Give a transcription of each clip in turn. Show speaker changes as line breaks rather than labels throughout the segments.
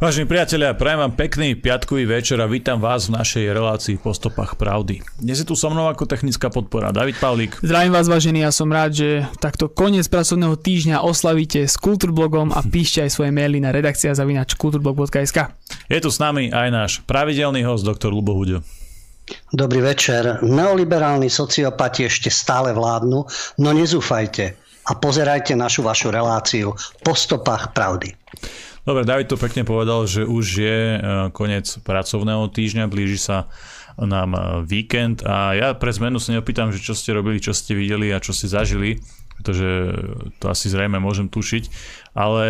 Vážení priatelia, prajem vám pekný piatkový večer a vítam vás v našej relácii po stopách pravdy. Dnes je tu so mnou ako technická podpora David Pavlík.
Zdravím vás, vážení, ja som rád, že takto koniec pracovného týždňa oslavíte s Kultúrblogom a píšte aj svoje maily na redakcia zavinač kulturblog.sk.
Je tu s nami aj náš pravidelný host, doktor Lubo Huďo.
Dobrý večer. Neoliberálni sociopati ešte stále vládnu, no nezúfajte a pozerajte našu vašu reláciu po stopách pravdy.
Dobre, David to pekne povedal, že už je e, koniec pracovného týždňa, blíži sa nám e, víkend a ja pre zmenu sa neopýtam, že čo ste robili, čo ste videli a čo ste zažili, pretože to asi zrejme môžem tušiť, ale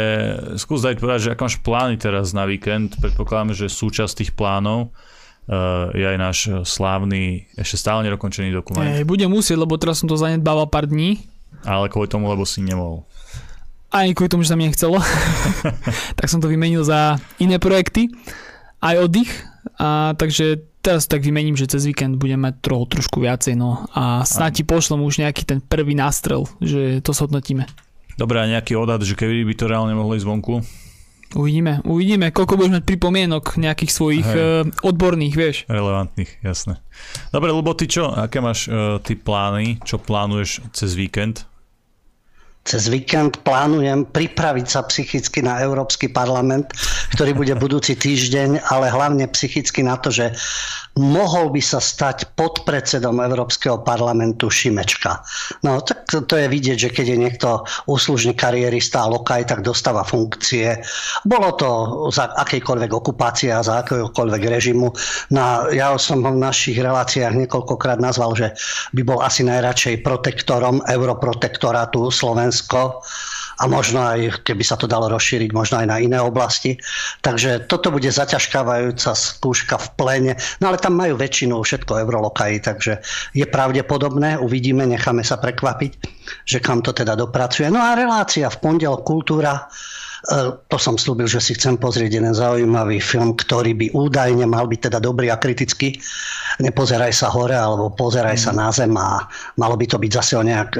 skús dať povedať, že ako máš plány teraz na víkend, predpokladám, že súčasť tých plánov e, je aj náš slávny, ešte stále nedokončený dokument.
Ej, budem musieť, lebo teraz som to zanedbával pár dní.
Ale kvôli tomu, lebo si nemohol.
Aj kvôli tomu, že sa mi nechcelo, tak som to vymenil za iné projekty, aj oddych, a takže teraz tak vymením, že cez víkend budem mať trochu trošku viacej, no. A snáď ti pošlom už nejaký ten prvý nástrel, že to shodnotíme.
Dobre, a nejaký odhad, že keby by to reálne mohlo ísť vonku?
Uvidíme, uvidíme, koľko budeš mať pripomienok nejakých svojich uh, odborných, vieš.
Relevantných, jasné. Dobre, lebo ty čo, aké máš uh, ty plány, čo plánuješ cez víkend?
Cez víkend plánujem pripraviť sa psychicky na Európsky parlament, ktorý bude budúci týždeň, ale hlavne psychicky na to, že mohol by sa stať podpredsedom Európskeho parlamentu Šimečka. No tak to je vidieť, že keď je niekto úslužný kariérista a lokaj, tak dostáva funkcie. Bolo to za akejkoľvek okupácie a za akéhokoľvek režimu. No, ja som ho v našich reláciách niekoľkokrát nazval, že by bol asi najradšej protektorom europrotektorátu Slovensko a možno aj, keby sa to dalo rozšíriť, možno aj na iné oblasti. Takže toto bude zaťažkávajúca skúška v pléne. No ale tam majú väčšinu všetko eurolokají, takže je pravdepodobné, uvidíme, necháme sa prekvapiť, že kam to teda dopracuje. No a relácia v pondel kultúra to som slúbil, že si chcem pozrieť jeden zaujímavý film, ktorý by údajne mal byť teda dobrý a kritický. Nepozeraj sa hore, alebo pozeraj sa na zem a malo by to byť zase o nejak...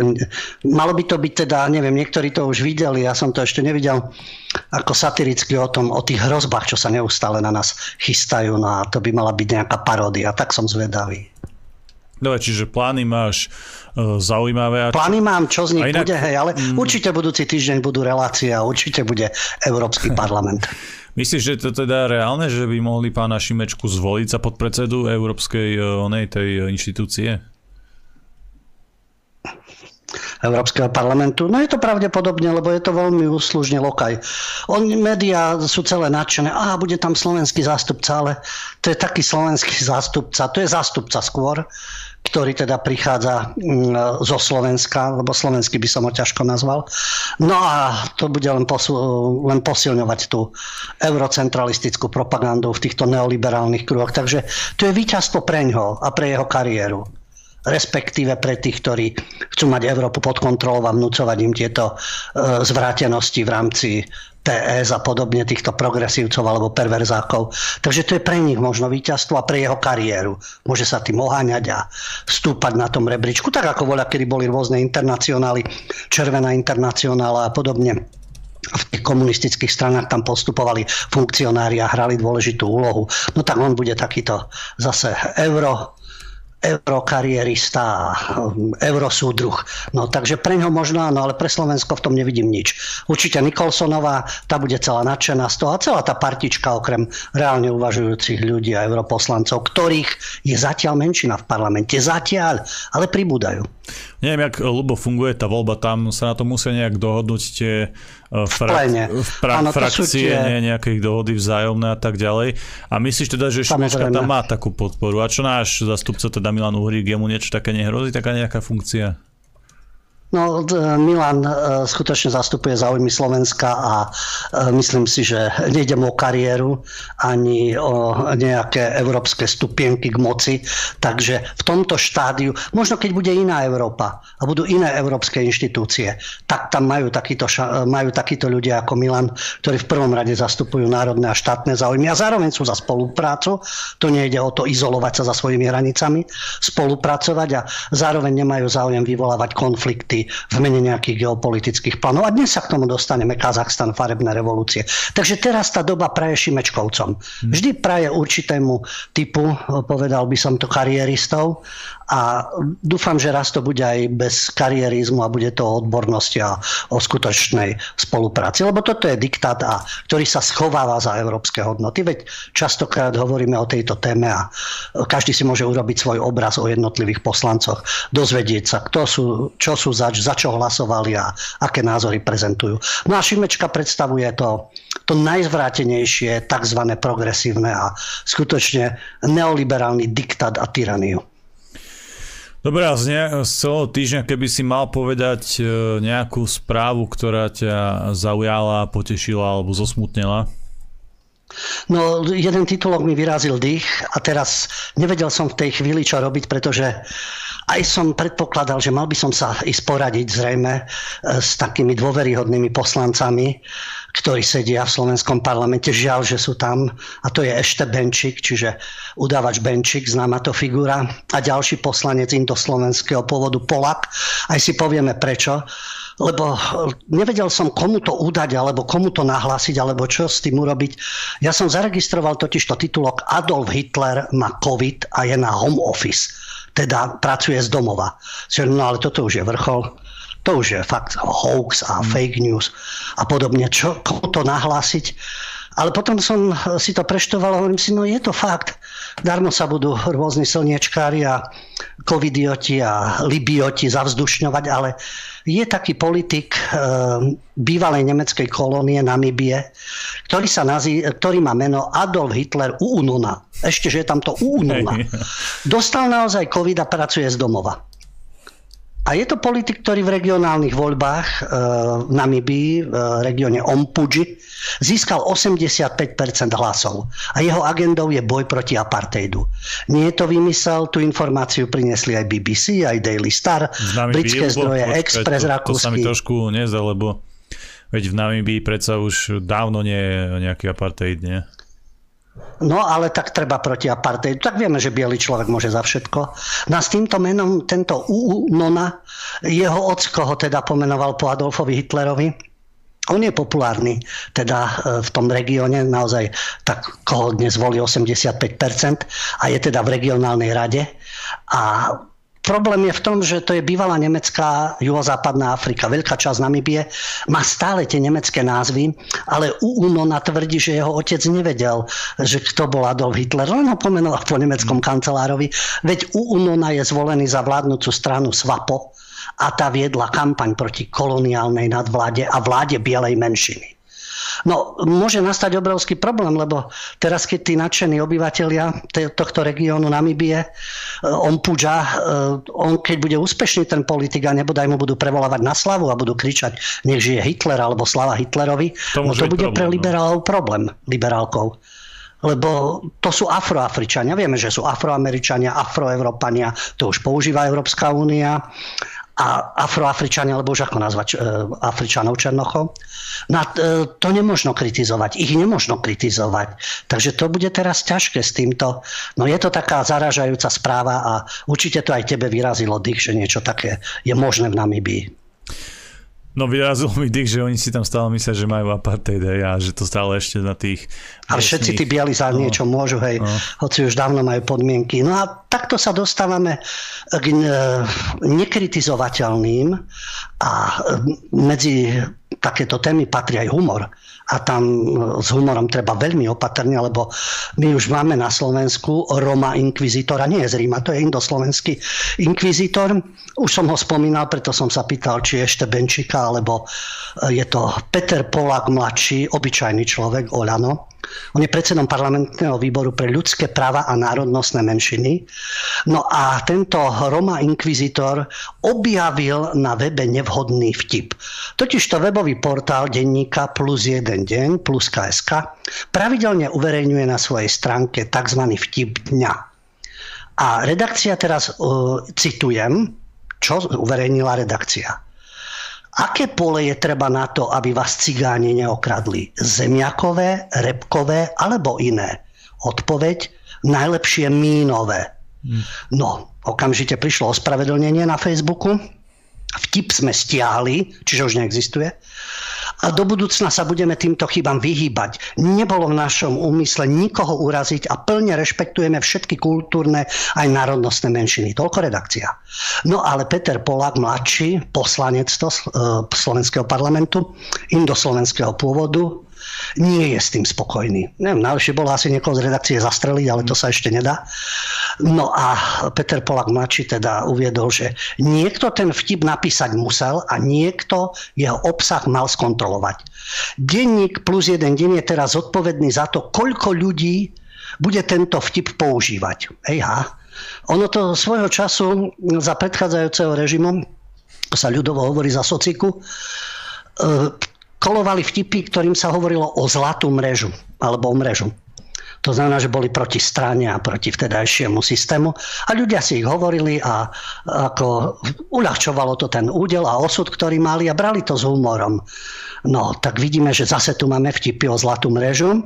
Malo by to byť teda, neviem, niektorí to už videli, ja som to ešte nevidel, ako satiricky o tom, o tých hrozbách, čo sa neustále na nás chystajú, no a to by mala byť nejaká paródia, tak som zvedavý.
Dobre, čiže plány máš uh, zaujímavé.
A... Plány mám, čo z nich inak... bude, hej, ale mm. určite budúci týždeň budú relácie a určite bude Európsky parlament.
Myslíš, že to teda reálne, že by mohli pána Šimečku zvoliť za podpredsedu Európskej uh, onej tej inštitúcie?
Európskeho parlamentu. No je to pravdepodobne, lebo je to veľmi úslužne lokaj. On, médiá sú celé nadšené, a bude tam slovenský zástupca, ale to je taký slovenský zástupca, to je zástupca skôr, ktorý teda prichádza mm, zo Slovenska, lebo slovenský by som ho ťažko nazval. No a to bude len, posu- len posilňovať tú eurocentralistickú propagandu v týchto neoliberálnych kruhoch. Takže to je víťazstvo pre ňoho a pre jeho kariéru respektíve pre tých, ktorí chcú mať Európu pod kontrolou a vnúcovať im tieto e, zvrátenosti v rámci TS a podobne týchto progresívcov alebo perverzákov. Takže to je pre nich možno víťazstvo a pre jeho kariéru. Môže sa tým oháňať a vstúpať na tom rebríčku, tak ako voľa, kedy boli rôzne internacionály, Červená internacionála a podobne v tých komunistických stranách tam postupovali funkcionári a hrali dôležitú úlohu. No tak on bude takýto zase euro eurokarierista, eurosúdruh. No takže pre ňo možno áno, ale pre Slovensko v tom nevidím nič. Určite Nikolsonová, tá bude celá nadšená z toho a celá tá partička okrem reálne uvažujúcich ľudí a europoslancov, ktorých je zatiaľ menšina v parlamente. Zatiaľ, ale pribúdajú.
Neviem, jak ľubo funguje tá voľba, tam sa na to musia nejak dohodnúť tie e, frak- fra- Áno, frakcie, tie... nie, nejaké dohody vzájomné a tak ďalej. A myslíš teda, že Šimečka tam má takú podporu? A čo náš zastupca teda Milan Uhrík, jemu niečo také nehrozí, taká nejaká funkcia?
No, Milan e, skutočne zastupuje záujmy Slovenska a e, myslím si, že nejde mu o kariéru ani o nejaké európske stupienky k moci. Takže v tomto štádiu, možno keď bude iná Európa a budú iné európske inštitúcie, tak tam majú takíto, majú takíto ľudia ako Milan, ktorí v prvom rade zastupujú národné a štátne záujmy a zároveň sú za spoluprácu. To nejde o to izolovať sa za svojimi hranicami, spolupracovať a zároveň nemajú záujem vyvolávať konflikty V mene nejakých geopolitických plánov. A dnes sa k tomu dostaneme Kazachstan, farebné revolúcie. Takže teraz tá doba praje Šimečkovcom. Mhm. Vždy praje určitému typu, povedal by som to, karieristov a dúfam, že raz to bude aj bez karierizmu a bude to o odbornosti a o skutočnej spolupráci. Lebo toto je diktát, a, ktorý sa schováva za európske hodnoty. Veď častokrát hovoríme o tejto téme a každý si môže urobiť svoj obraz o jednotlivých poslancoch, dozvedieť sa, kto sú, čo sú zač, za čo hlasovali a aké názory prezentujú. No a Šimečka predstavuje to, to najzvrátenejšie, tzv. progresívne a skutočne neoliberálny diktát a tyraniu.
Dobre, a z, ne- z celého týždňa, keby si mal povedať e, nejakú správu, ktorá ťa zaujala, potešila alebo zosmutnila?
No, jeden titulok mi vyrazil dých a teraz nevedel som v tej chvíli, čo robiť, pretože aj som predpokladal, že mal by som sa ísť poradiť zrejme e, s takými dôveryhodnými poslancami, ktorí sedia v slovenskom parlamente. Žiaľ, že sú tam. A to je ešte Benčík, čiže udávač Benčík, známa to figura. A ďalší poslanec indoslovenského pôvodu Polak. Aj si povieme prečo lebo nevedel som komu to udať, alebo komu to nahlásiť, alebo čo s tým urobiť. Ja som zaregistroval totiž to titulok Adolf Hitler má COVID a je na home office, teda pracuje z domova. No ale toto už je vrchol to už je fakt hoax a hmm. fake news a podobne. Čo, komu to nahlásiť? Ale potom som si to preštoval a hovorím si, no je to fakt. Darmo sa budú rôzni slniečkári a covidioti a libioti zavzdušňovať, ale je taký politik e, bývalej nemeckej kolónie Namibie, ktorý, sa nazí, ktorý má meno Adolf Hitler Uununa. Ešte, že je tam to Uununa. Dostal naozaj covid a pracuje z domova. A je to politik, ktorý v regionálnych voľbách e, v Namibii, v regióne Ompuji, získal 85% hlasov. A jeho agendou je boj proti apartheidu. Nie je to vymysel, tú informáciu priniesli aj BBC, aj Daily Star, britské zdroje, počkať, Express
to,
Rakúsky.
To sa mi trošku neze, lebo veď v Namibii predsa už dávno nie je nejaký apartheid, nie?
No ale tak treba proti apartheidu. Tak vieme, že biely človek môže za všetko. No s týmto menom, tento Nona, jeho ocko ho teda pomenoval po Adolfovi Hitlerovi. On je populárny teda e, v tom regióne, naozaj tak koho dnes volí 85% a je teda v regionálnej rade. A Problém je v tom, že to je bývalá nemecká juhozápadná Afrika. Veľká časť Namibie má stále tie nemecké názvy, ale Unona tvrdí, že jeho otec nevedel, že kto bol Adolf Hitler. Len ho pomenoval po nemeckom kancelárovi. Veď Unona je zvolený za vládnúcu stranu SWAPO a tá viedla kampaň proti koloniálnej nadvláde a vláde bielej menšiny. No, môže nastať obrovský problém, lebo teraz, keď tí nadšení obyvateľia tohto regiónu Namibie, eh, on púža, eh, on keď bude úspešný ten politik a nebodaj mu budú prevolávať na slavu a budú kričať, nech žije Hitler alebo slava Hitlerovi, to, no to bude problém, pre no. liberálov problém, liberálkov lebo to sú afroafričania. Vieme, že sú afroameričania, afroevropania, to už používa Európska únia a afroafričania, alebo už ako nazvať e, Afričanov Černochov. No a e, to nemôžno kritizovať, ich nemôžno kritizovať. Takže to bude teraz ťažké s týmto. No je to taká zaražajúca správa a určite to aj tebe vyrazilo dých, že niečo také je možné v Namibii.
No vyrazilo mi dých, že oni si tam stále myslia, že majú apartheid hej, a že to stále ešte na tých...
Ale všetci tí bieli za no. niečo môžu, hej, no. hoci už dávno majú podmienky. No a takto sa dostávame k nekritizovateľným a medzi takéto témy patrí aj humor a tam s humorom treba veľmi opatrne, lebo my už máme na Slovensku Roma inkvizitora, nie je z Ríma, to je indoslovenský inkvizitor. Už som ho spomínal, preto som sa pýtal, či ešte Benčika, alebo je to Peter Polák mladší, obyčajný človek, Olano on je predsedom parlamentného výboru pre ľudské práva a národnostné menšiny. No a tento Roma Inquisitor objavil na webe nevhodný vtip. Totižto webový portál denníka plus jeden deň plus KSK pravidelne uverejňuje na svojej stránke tzv. vtip dňa. A redakcia teraz uh, citujem, čo uverejnila redakcia. Aké pole je treba na to, aby vás cigáni neokradli? Zemiakové, repkové alebo iné? Odpoveď najlepšie mínové. Hmm. No, okamžite prišlo ospravedlnenie na Facebooku Vtip sme stiahli, čiže už neexistuje a do budúcna sa budeme týmto chybám vyhýbať. Nebolo v našom úmysle nikoho uraziť a plne rešpektujeme všetky kultúrne aj národnostné menšiny. Toľko redakcia. No ale Peter Polák, mladší, poslanec to, e, slovenského parlamentu, indoslovenského pôvodu, nie je s tým spokojný. Neviem, najlepšie bolo asi niekoho z redakcie zastreliť, ale to sa ešte nedá. No a Peter Polak mladší teda uviedol, že niekto ten vtip napísať musel a niekto jeho obsah mal skontrolovať. Denník plus jeden deň je teraz zodpovedný za to, koľko ľudí bude tento vtip používať. Ejha. Ono to svojho času za predchádzajúceho režimu, sa ľudovo hovorí za sociku, e, kolovali vtipy, ktorým sa hovorilo o zlatú mrežu alebo o mrežu. To znamená, že boli proti strane a proti vtedajšiemu systému a ľudia si ich hovorili a ako uľahčovalo to ten údel a osud, ktorý mali a brali to s humorom. No, tak vidíme, že zase tu máme vtipy o zlatú mrežu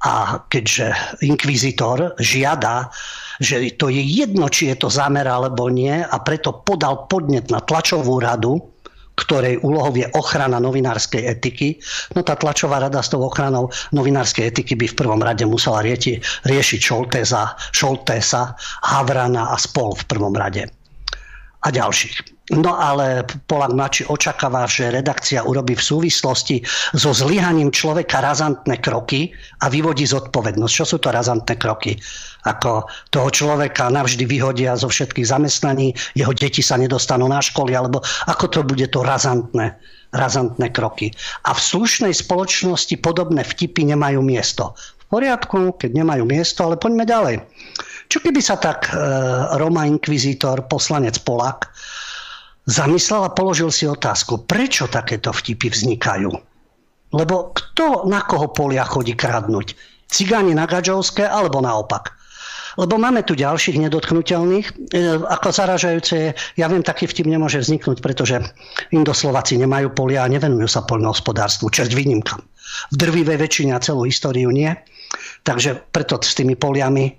a keďže inkvizitor žiada, že to je jedno, či je to zámer alebo nie a preto podal podnet na tlačovú radu, ktorej úlohou je ochrana novinárskej etiky, no tá tlačová rada s tou ochranou novinárskej etiky by v prvom rade musela rieši, riešiť Šoltéza, Šoltésa, Havrana a spol v prvom rade. A ďalších. No ale Polak mladší očakáva, že redakcia urobí v súvislosti so zlyhaním človeka razantné kroky a vyvodí zodpovednosť. Čo sú to razantné kroky? Ako toho človeka navždy vyhodia zo všetkých zamestnaní, jeho deti sa nedostanú na školy, alebo ako to bude to razantné, razantné kroky. A v slušnej spoločnosti podobné vtipy nemajú miesto. V poriadku, keď nemajú miesto, ale poďme ďalej. Čo keby sa tak e, Roma Inquisitor, poslanec Polak, zamyslel a položil si otázku, prečo takéto vtipy vznikajú. Lebo kto na koho polia chodí kradnúť? Cigáni na Gaďovské alebo naopak? Lebo máme tu ďalších nedotknutelných. E, ako zaražajúce je, ja viem, taký vtip nemôže vzniknúť, pretože Indoslováci nemajú polia a nevenujú sa poľnohospodárstvu, česť výnimkám. V drvivej väčšine a celú históriu nie. Takže preto s tými poliami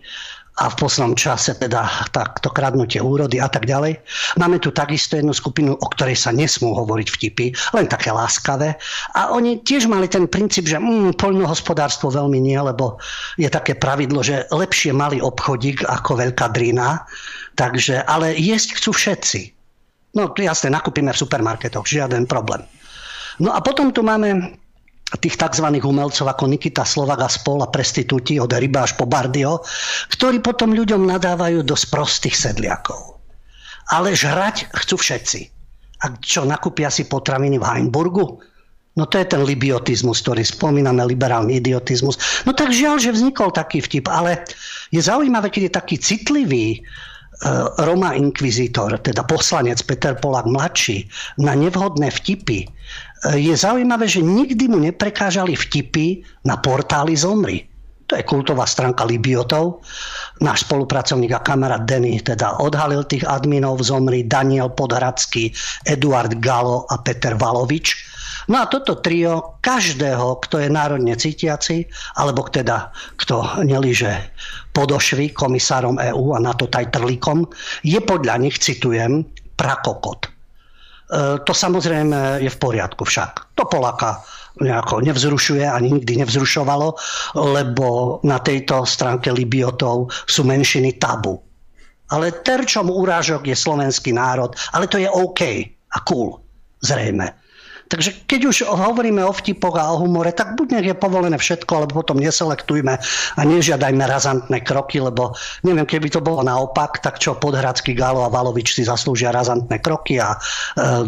a v poslednom čase teda takto kradnutie úrody a tak ďalej. Máme tu takisto jednu skupinu, o ktorej sa nesmú hovoriť vtipy, len také láskavé. A oni tiež mali ten princíp, že mm, poľnohospodárstvo veľmi nie, lebo je také pravidlo, že lepšie malý obchodík ako veľká drina. Takže, ale jesť chcú všetci. No jasne, nakúpime v supermarketoch, žiaden problém. No a potom tu máme tých tzv. umelcov ako Nikita Slovak a spol a prestitúti od Ryba až po Bardio, ktorí potom ľuďom nadávajú do sprostých sedliakov. Ale žrať chcú všetci. A čo, nakúpia si potraviny v Heimburgu? No to je ten libiotizmus, ktorý spomíname, liberálny idiotizmus. No tak žiaľ, že vznikol taký vtip, ale je zaujímavé, keď je taký citlivý e, Roma Inquisitor, teda poslanec Peter Polak mladší, na nevhodné vtipy, je zaujímavé, že nikdy mu neprekážali vtipy na portáli Zomri. To je kultová stránka Libiotov. Náš spolupracovník a kamarát Denny teda odhalil tých adminov Zomri, Daniel Podhradský, Eduard Galo a Peter Valovič. No a toto trio, každého, kto je národne cítiaci, alebo teda kto nelíže podošvy komisárom EÚ a NATO tajtrlíkom, je podľa nich, citujem, prakokot. E, to samozrejme je v poriadku však. To Polaka nejako nevzrušuje, ani nikdy nevzrušovalo, lebo na tejto stránke Libiotov sú menšiny tabu. Ale terčom úrážok je slovenský národ, ale to je OK a cool, zrejme. Takže keď už hovoríme o vtipoch a o humore, tak buď nech je povolené všetko, alebo potom neselektujme a nežiadajme razantné kroky, lebo neviem, keby to bolo naopak, tak čo Podhradský Galo a Valovič si zaslúžia razantné kroky a e,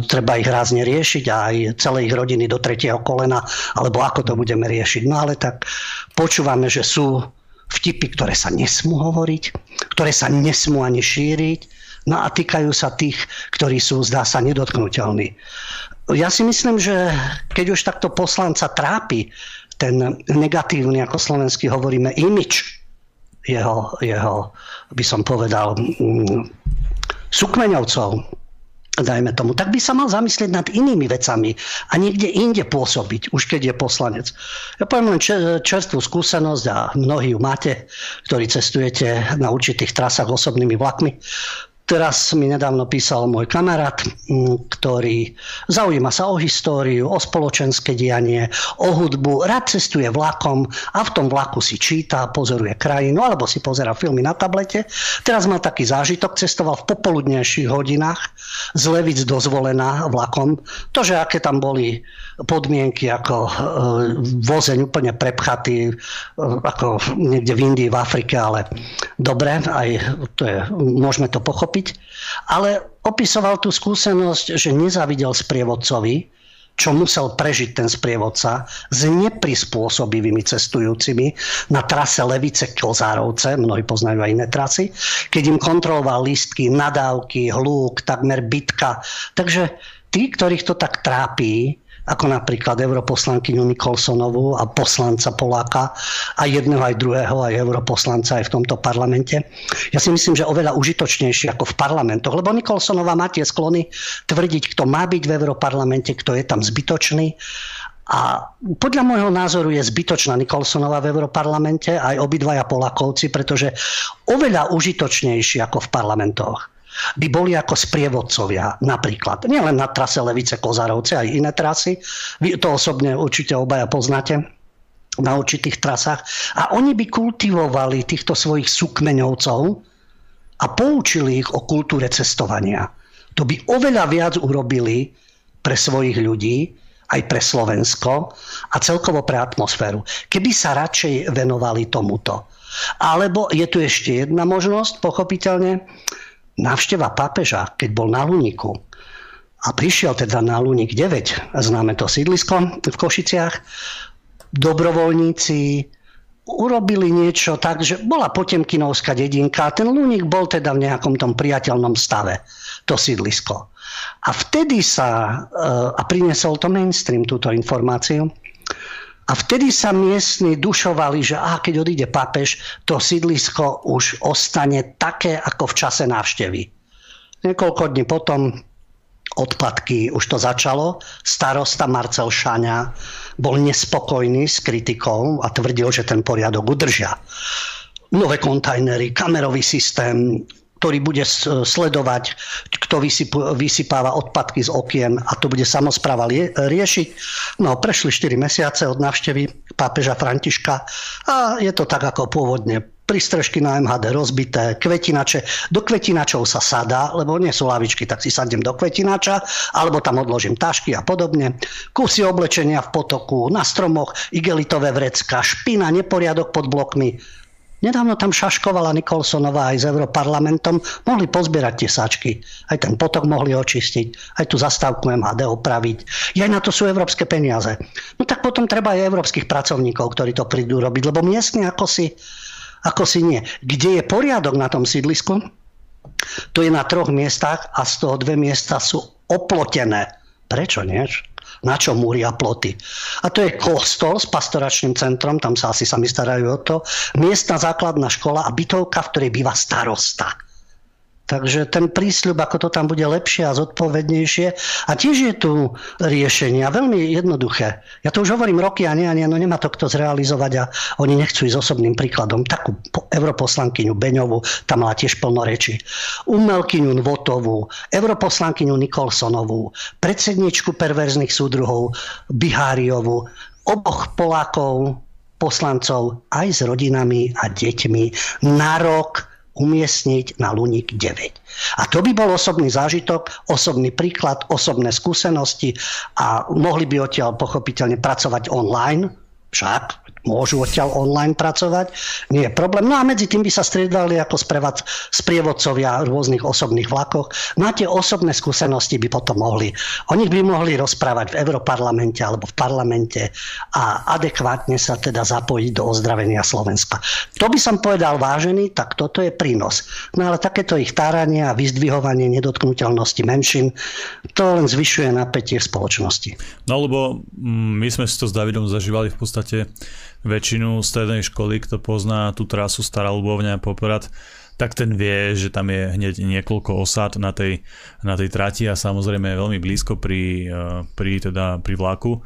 treba ich rázne riešiť a aj celé ich rodiny do tretieho kolena, alebo ako to budeme riešiť. No ale tak počúvame, že sú vtipy, ktoré sa nesmú hovoriť, ktoré sa nesmú ani šíriť, No a týkajú sa tých, ktorí sú, zdá sa, nedotknutelní. Ja si myslím, že keď už takto poslanca trápi ten negatívny, ako slovensky hovoríme, imič jeho, jeho by som povedal, mm, sukmeňovcov, dajme tomu, tak by sa mal zamyslieť nad inými vecami a niekde inde pôsobiť, už keď je poslanec. Ja poviem len čerstvú skúsenosť a mnohí ju máte, ktorí cestujete na určitých trasách osobnými vlakmi Teraz mi nedávno písal môj kamarát, ktorý zaujíma sa o históriu, o spoločenské dianie, o hudbu, rád cestuje vlakom a v tom vlaku si číta, pozoruje krajinu alebo si pozera filmy na tablete. Teraz mal taký zážitok, cestoval v popoludnejších hodinách z Levic dozvolená vlakom. To, že aké tam boli podmienky ako e, vozeň úplne prepchatý, e, ako niekde v Indii, v Afrike, ale dobre, aj to je, môžeme to pochopiť pochopiť, ale opisoval tú skúsenosť, že nezavidel sprievodcovi, čo musel prežiť ten sprievodca s neprispôsobivými cestujúcimi na trase Levice Kozárovce, mnohí poznajú aj iné trasy, keď im kontroloval lístky, nadávky, hluk, takmer bitka. Takže tí, ktorých to tak trápí, ako napríklad europoslankyňu Nikolsonovú a poslanca Poláka a jedného aj druhého, aj europoslanca aj v tomto parlamente. Ja si myslím, že oveľa užitočnejšie ako v parlamentoch, lebo Nikolsonová má tie sklony tvrdiť, kto má byť v europarlamente, kto je tam zbytočný. A podľa môjho názoru je zbytočná Nikolsonová v Európarlamente aj obidvaja Polakovci, pretože oveľa užitočnejší ako v parlamentoch by boli ako sprievodcovia napríklad. Nielen na trase Levice Kozárovce, aj iné trasy. Vy to osobne určite obaja poznáte na určitých trasách. A oni by kultivovali týchto svojich sukmeňovcov a poučili ich o kultúre cestovania. To by oveľa viac urobili pre svojich ľudí, aj pre Slovensko a celkovo pre atmosféru. Keby sa radšej venovali tomuto. Alebo je tu ešte jedna možnosť, pochopiteľne, návšteva pápeža, keď bol na Luniku a prišiel teda na Lunik 9, známe to sídlisko v Košiciach, dobrovoľníci urobili niečo tak, že bola potemkinovská dedinka a ten Lunik bol teda v nejakom tom priateľnom stave, to sídlisko. A vtedy sa, eh, a priniesol to mainstream túto informáciu, a vtedy sa miestni dušovali, že aha, keď odíde pápež, to sídlisko už ostane také ako v čase návštevy. Niekoľko dní potom odpadky už to začalo. Starosta Marcel Šáňa bol nespokojný s kritikou a tvrdil, že ten poriadok udržia. Nové kontajnery, kamerový systém, ktorý bude sledovať, kto vysypáva odpadky z okien a to bude samozpráva riešiť. No, prešli 4 mesiace od návštevy pápeža Františka a je to tak ako pôvodne prístrežky na MHD rozbité, kvetinače. Do kvetinačov sa sadá, lebo nie sú lavičky, tak si sadnem do kvetinača, alebo tam odložím tašky a podobne. Kusy oblečenia v potoku, na stromoch, igelitové vrecka, špina, neporiadok pod blokmi. Nedávno tam šaškovala Nikolsonová aj s Europarlamentom. Mohli pozbierať tie sačky. Aj ten potok mohli očistiť. Aj tú zastávku MHD opraviť. Aj na to sú európske peniaze. No tak potom treba aj európskych pracovníkov, ktorí to prídu robiť. Lebo miestne ako si, ako si nie. Kde je poriadok na tom sídlisku? To je na troch miestach a z toho dve miesta sú oplotené. Prečo nie? Na čo múria ploty. A to je kostol s pastoračným centrom, tam sa asi sami starajú o to, miestna základná škola a bytovka, v ktorej býva starosta. Takže ten prísľub, ako to tam bude lepšie a zodpovednejšie. A tiež je tu riešenie, veľmi jednoduché. Ja to už hovorím roky a nie a nie, no nemá to kto zrealizovať a oni nechcú ísť osobným príkladom. Takú europoslankyňu Beňovú, tam mala tiež plno reči. Umelkyňu Nvotovú, europoslankyňu Nikolsonovú, predsedničku perverzných súdruhov Biháriovú, oboch Polákov, poslancov aj s rodinami a deťmi na rok umiestniť na Luník 9. A to by bol osobný zážitok, osobný príklad, osobné skúsenosti a mohli by odtiaľ pochopiteľne pracovať online, však môžu odtiaľ online pracovať, nie je problém. No a medzi tým by sa striedali ako sprevad, sprievodcovia v rôznych osobných vlakoch. Na tie osobné skúsenosti by potom mohli. O nich by mohli rozprávať v Európarlamente alebo v parlamente a adekvátne sa teda zapojiť do ozdravenia Slovenska. To by som povedal vážený, tak toto je prínos. No ale takéto ich táranie a vyzdvihovanie nedotknutelnosti menšín, to len zvyšuje napätie v spoločnosti.
No lebo mm, my sme si to s Davidom zažívali v podstate väčšinu strednej školy, kto pozná tú trasu Stará Ľubovňa Poprad, tak ten vie, že tam je hneď niekoľko osad na tej, na tej trati a samozrejme veľmi blízko pri, eh, pri, teda, pri vlaku.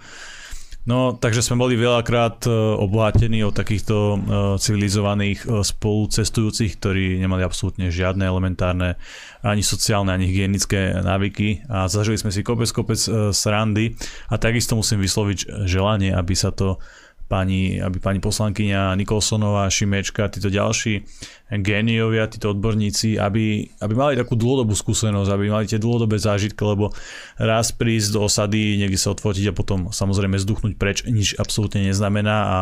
No, takže sme boli veľakrát e, obohatení od takýchto e, civilizovaných spolucestujúcich, ktorí nemali absolútne žiadne elementárne ani sociálne, ani hygienické návyky a zažili sme si kopec, kopec srandy a takisto musím vysloviť želanie, aby sa to pani, aby pani poslankyňa Nikolsonová, Šimečka, títo ďalší géniovia, títo odborníci, aby, aby mali takú dlhodobú skúsenosť, aby mali tie dlhodobé zážitky, lebo raz prísť do osady, niekde sa otvotiť a potom samozrejme zduchnúť preč, nič absolútne neznamená a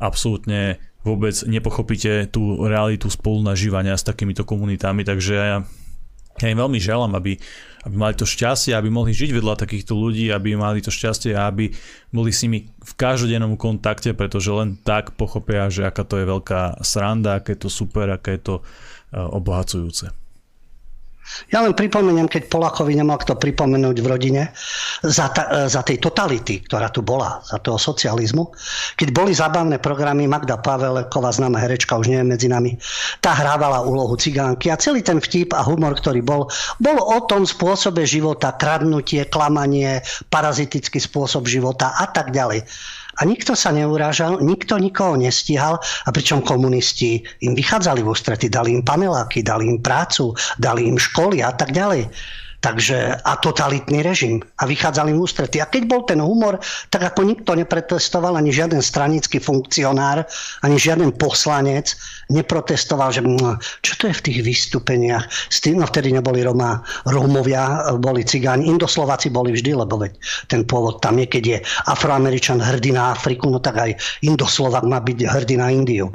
absolútne vôbec nepochopíte tú realitu spolunažívania s takýmito komunitami, takže ja, im veľmi želám, aby aby mali to šťastie, aby mohli žiť vedľa takýchto ľudí, aby mali to šťastie a aby boli s nimi v každodennom kontakte, pretože len tak pochopia, že aká to je veľká sranda, aké je to super, aké je to eh, obohacujúce.
Ja len pripomeniem, keď Polakovi nemal kto pripomenúť v rodine za, ta, za tej totality, ktorá tu bola, za toho socializmu. Keď boli zábavné programy, Magda Paveleková, známa herečka, už nie je medzi nami, tá hrávala úlohu cigánky a celý ten vtip a humor, ktorý bol, bol o tom spôsobe života, kradnutie, klamanie, parazitický spôsob života a tak ďalej. A nikto sa neurážal, nikto nikoho nestíhal a pričom komunisti im vychádzali v ústrety, dali im paneláky, dali im prácu, dali im školy a tak ďalej. Takže, a totalitný režim. A vychádzali v ústrety. A keď bol ten humor, tak ako nikto neprotestoval, ani žiaden stranický funkcionár, ani žiaden poslanec neprotestoval, že čo to je v tých vystúpeniach. S tým, no vtedy neboli Roma, Rómovia, boli cigáni, Indoslováci boli vždy, lebo veď ten pôvod tam je, keď je Afroameričan hrdý na Afriku, no tak aj Indoslovak má byť hrdý na Indiu.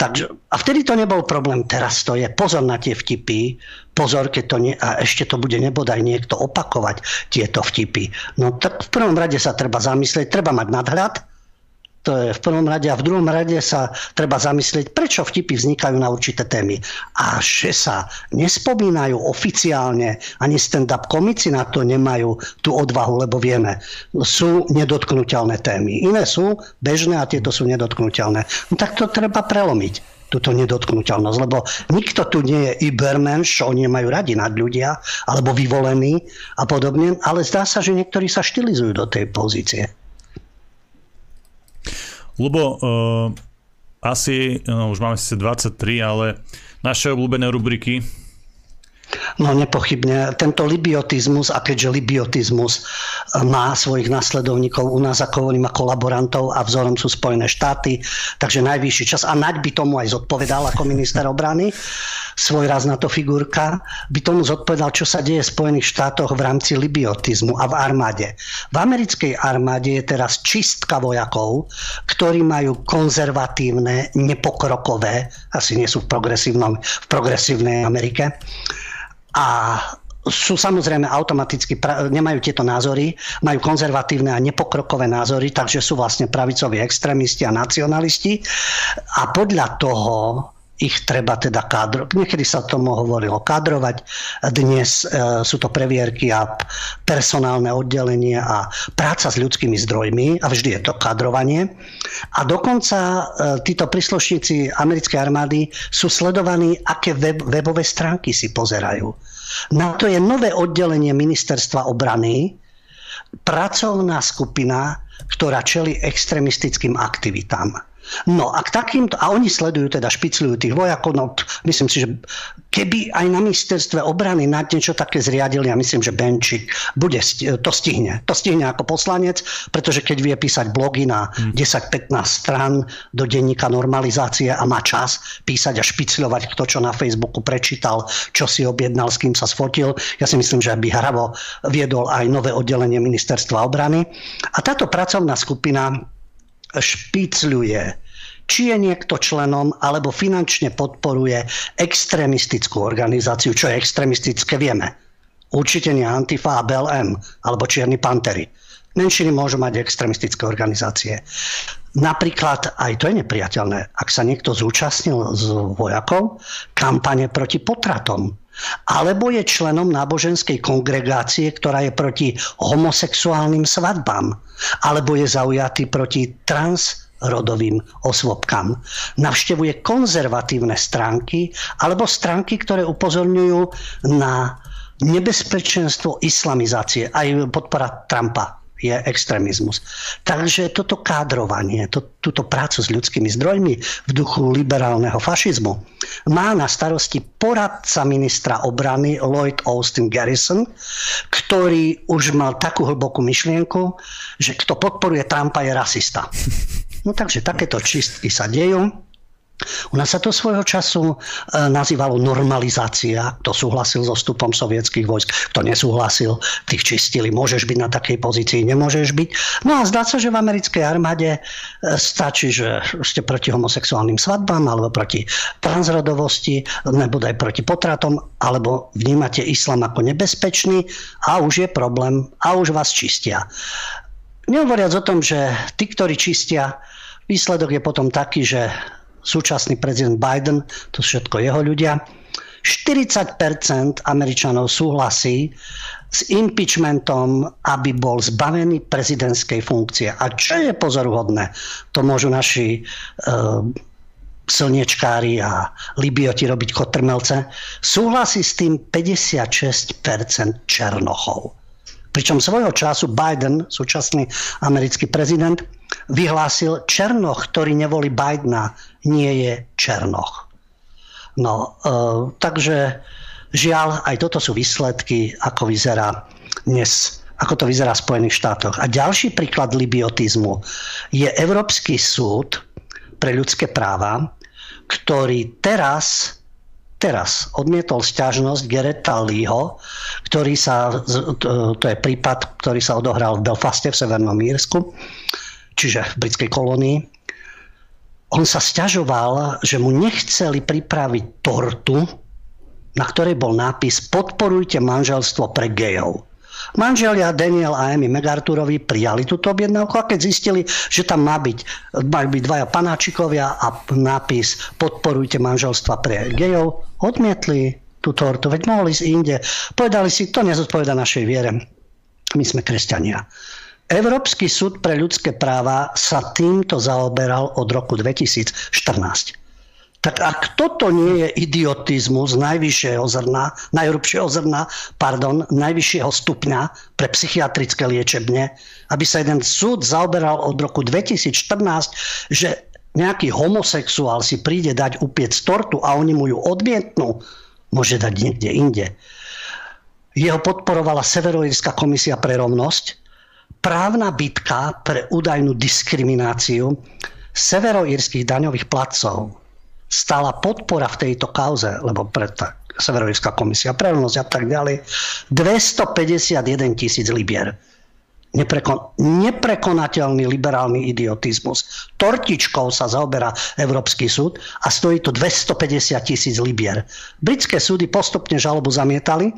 Takže, a vtedy to nebol problém, teraz to je. Pozor na tie vtipy, pozor, keď to nie, a ešte to bude nebodaj niekto opakovať, tieto vtipy. No tak v prvom rade sa treba zamyslieť, treba mať nadhľad, to je v prvom rade. A v druhom rade sa treba zamyslieť, prečo vtipy vznikajú na určité témy. A že sa nespomínajú oficiálne, ani stand-up komici na to nemajú tú odvahu, lebo vieme, sú nedotknutelné témy. Iné sú bežné a tieto sú nedotknutelné. No tak to treba prelomiť túto nedotknutelnosť, lebo nikto tu nie je Iberman, čo oni majú radi nad ľudia, alebo vyvolení a podobne, ale zdá sa, že niektorí sa štilizujú do tej pozície.
Lubo, uh, asi, no, už máme sice 23, ale naše obľúbené rubriky
No nepochybne. Tento libiotizmus, a keďže libiotizmus eh, má svojich nasledovníkov u nás, ako hovorím, ako kolaborantov a vzorom sú Spojené štáty, takže najvyšší čas. A Naď by tomu aj zodpovedal ako minister obrany svoj raz na to figurka, by tomu zodpovedal, čo sa deje v Spojených štátoch v rámci libiotizmu a v armáde. V americkej armáde je teraz čistka vojakov, ktorí majú konzervatívne, nepokrokové, asi nie sú v, v progresívnej Amerike, a sú samozrejme automaticky, nemajú tieto názory, majú konzervatívne a nepokrokové názory, takže sú vlastne pravicoví extrémisti a nacionalisti. A podľa toho ich treba teda kádrovať. Niekedy sa tomu hovorilo kádrovať. Dnes e, sú to previerky a personálne oddelenie a práca s ľudskými zdrojmi a vždy je to kádrovanie. A dokonca e, títo príslušníci americkej armády sú sledovaní, aké web, webové stránky si pozerajú. Na to je nové oddelenie ministerstva obrany, pracovná skupina, ktorá čeli extremistickým aktivitám. No a k takýmto, a oni sledujú teda, špicľujú tých vojakov, no myslím si, že keby aj na ministerstve obrany na niečo také zriadili, ja myslím, že Benčík bude, to stihne. To stihne ako poslanec, pretože keď vie písať blogy na 10-15 hm. stran do denníka normalizácie a má čas písať a špicľovať, kto čo na Facebooku prečítal, čo si objednal, s kým sa sfotil, ja si myslím, že by hravo viedol aj nové oddelenie ministerstva obrany. A táto pracovná skupina špicľuje, či je niekto členom alebo finančne podporuje extrémistickú organizáciu. Čo je extrémistické, vieme. Určite nie Antifa a BLM alebo Čierni pantery. Menšiny môžu mať extrémistické organizácie. Napríklad, aj to je nepriateľné, ak sa niekto zúčastnil z vojakov kampane proti potratom, alebo je členom náboženskej kongregácie, ktorá je proti homosexuálnym svadbám, alebo je zaujatý proti transrodovým osvobkám. Navštevuje konzervatívne stránky alebo stránky, ktoré upozorňujú na nebezpečenstvo islamizácie, aj podpora Trumpa je extrémizmus. Takže toto kádrovanie, to, túto prácu s ľudskými zdrojmi v duchu liberálneho fašizmu má na starosti poradca ministra obrany Lloyd Austin Garrison, ktorý už mal takú hlbokú myšlienku, že kto podporuje Trumpa je rasista. No takže takéto čistky sa dejú. U nás sa to svojho času e, nazývalo normalizácia. Kto súhlasil so vstupom sovietských vojsk, kto nesúhlasil, tých čistili. Môžeš byť na takej pozícii, nemôžeš byť. No a zdá sa, že v americkej armáde e, stačí, že ste proti homosexuálnym svadbám alebo proti transrodovosti, nebo aj proti potratom, alebo vnímate islam ako nebezpečný a už je problém a už vás čistia. Nehovoriac o tom, že tí, ktorí čistia, výsledok je potom taký, že súčasný prezident Biden, to sú všetko jeho ľudia. 40% Američanov súhlasí s impeachmentom, aby bol zbavený prezidentskej funkcie. A čo je pozoruhodné, to môžu naši uh, slniečkári a libioti robiť kotrmelce, súhlasí s tým 56% Černochov. Pričom svojho času Biden, súčasný americký prezident, vyhlásil Černoch, ktorý nevolí Bidena, nie je Černoch. No, e, takže žiaľ, aj toto sú výsledky, ako vyzerá dnes ako to vyzerá v Spojených štátoch. A ďalší príklad libiotizmu je Európsky súd pre ľudské práva, ktorý teraz teraz odmietol stiažnosť Gereta Leeho, ktorý sa, to je prípad, ktorý sa odohral v Belfaste v Severnom Írsku, čiže v britskej kolónii. On sa stiažoval, že mu nechceli pripraviť tortu, na ktorej bol nápis Podporujte manželstvo pre gejov. Manželia Daniel a Amy MacArthurovi prijali túto objednávku a keď zistili, že tam má byť, majú byť dvaja panáčikovia a nápis podporujte manželstva pre gejov, odmietli tú tortu, veď mohli ísť inde. Povedali si, to nezodpoveda našej viere. My sme kresťania. Európsky súd pre ľudské práva sa týmto zaoberal od roku 2014. Tak ak toto nie je idiotizmus najvyššieho zrna, najhrubšieho zrna, pardon, najvyššieho stupňa pre psychiatrické liečebne, aby sa jeden súd zaoberal od roku 2014, že nejaký homosexuál si príde dať upiec tortu a oni mu ju odmietnú, môže dať niekde inde. Jeho podporovala Severoírska komisia pre rovnosť, právna bitka pre údajnú diskrimináciu severoírskych daňových placov stala podpora v tejto kauze, lebo preto Severovská komisia pre a tak ďalej, 251 tisíc libier. Neprekon, neprekonateľný liberálny idiotizmus. Tortičkou sa zaoberá Európsky súd a stojí to 250 tisíc libier. Britské súdy postupne žalobu zamietali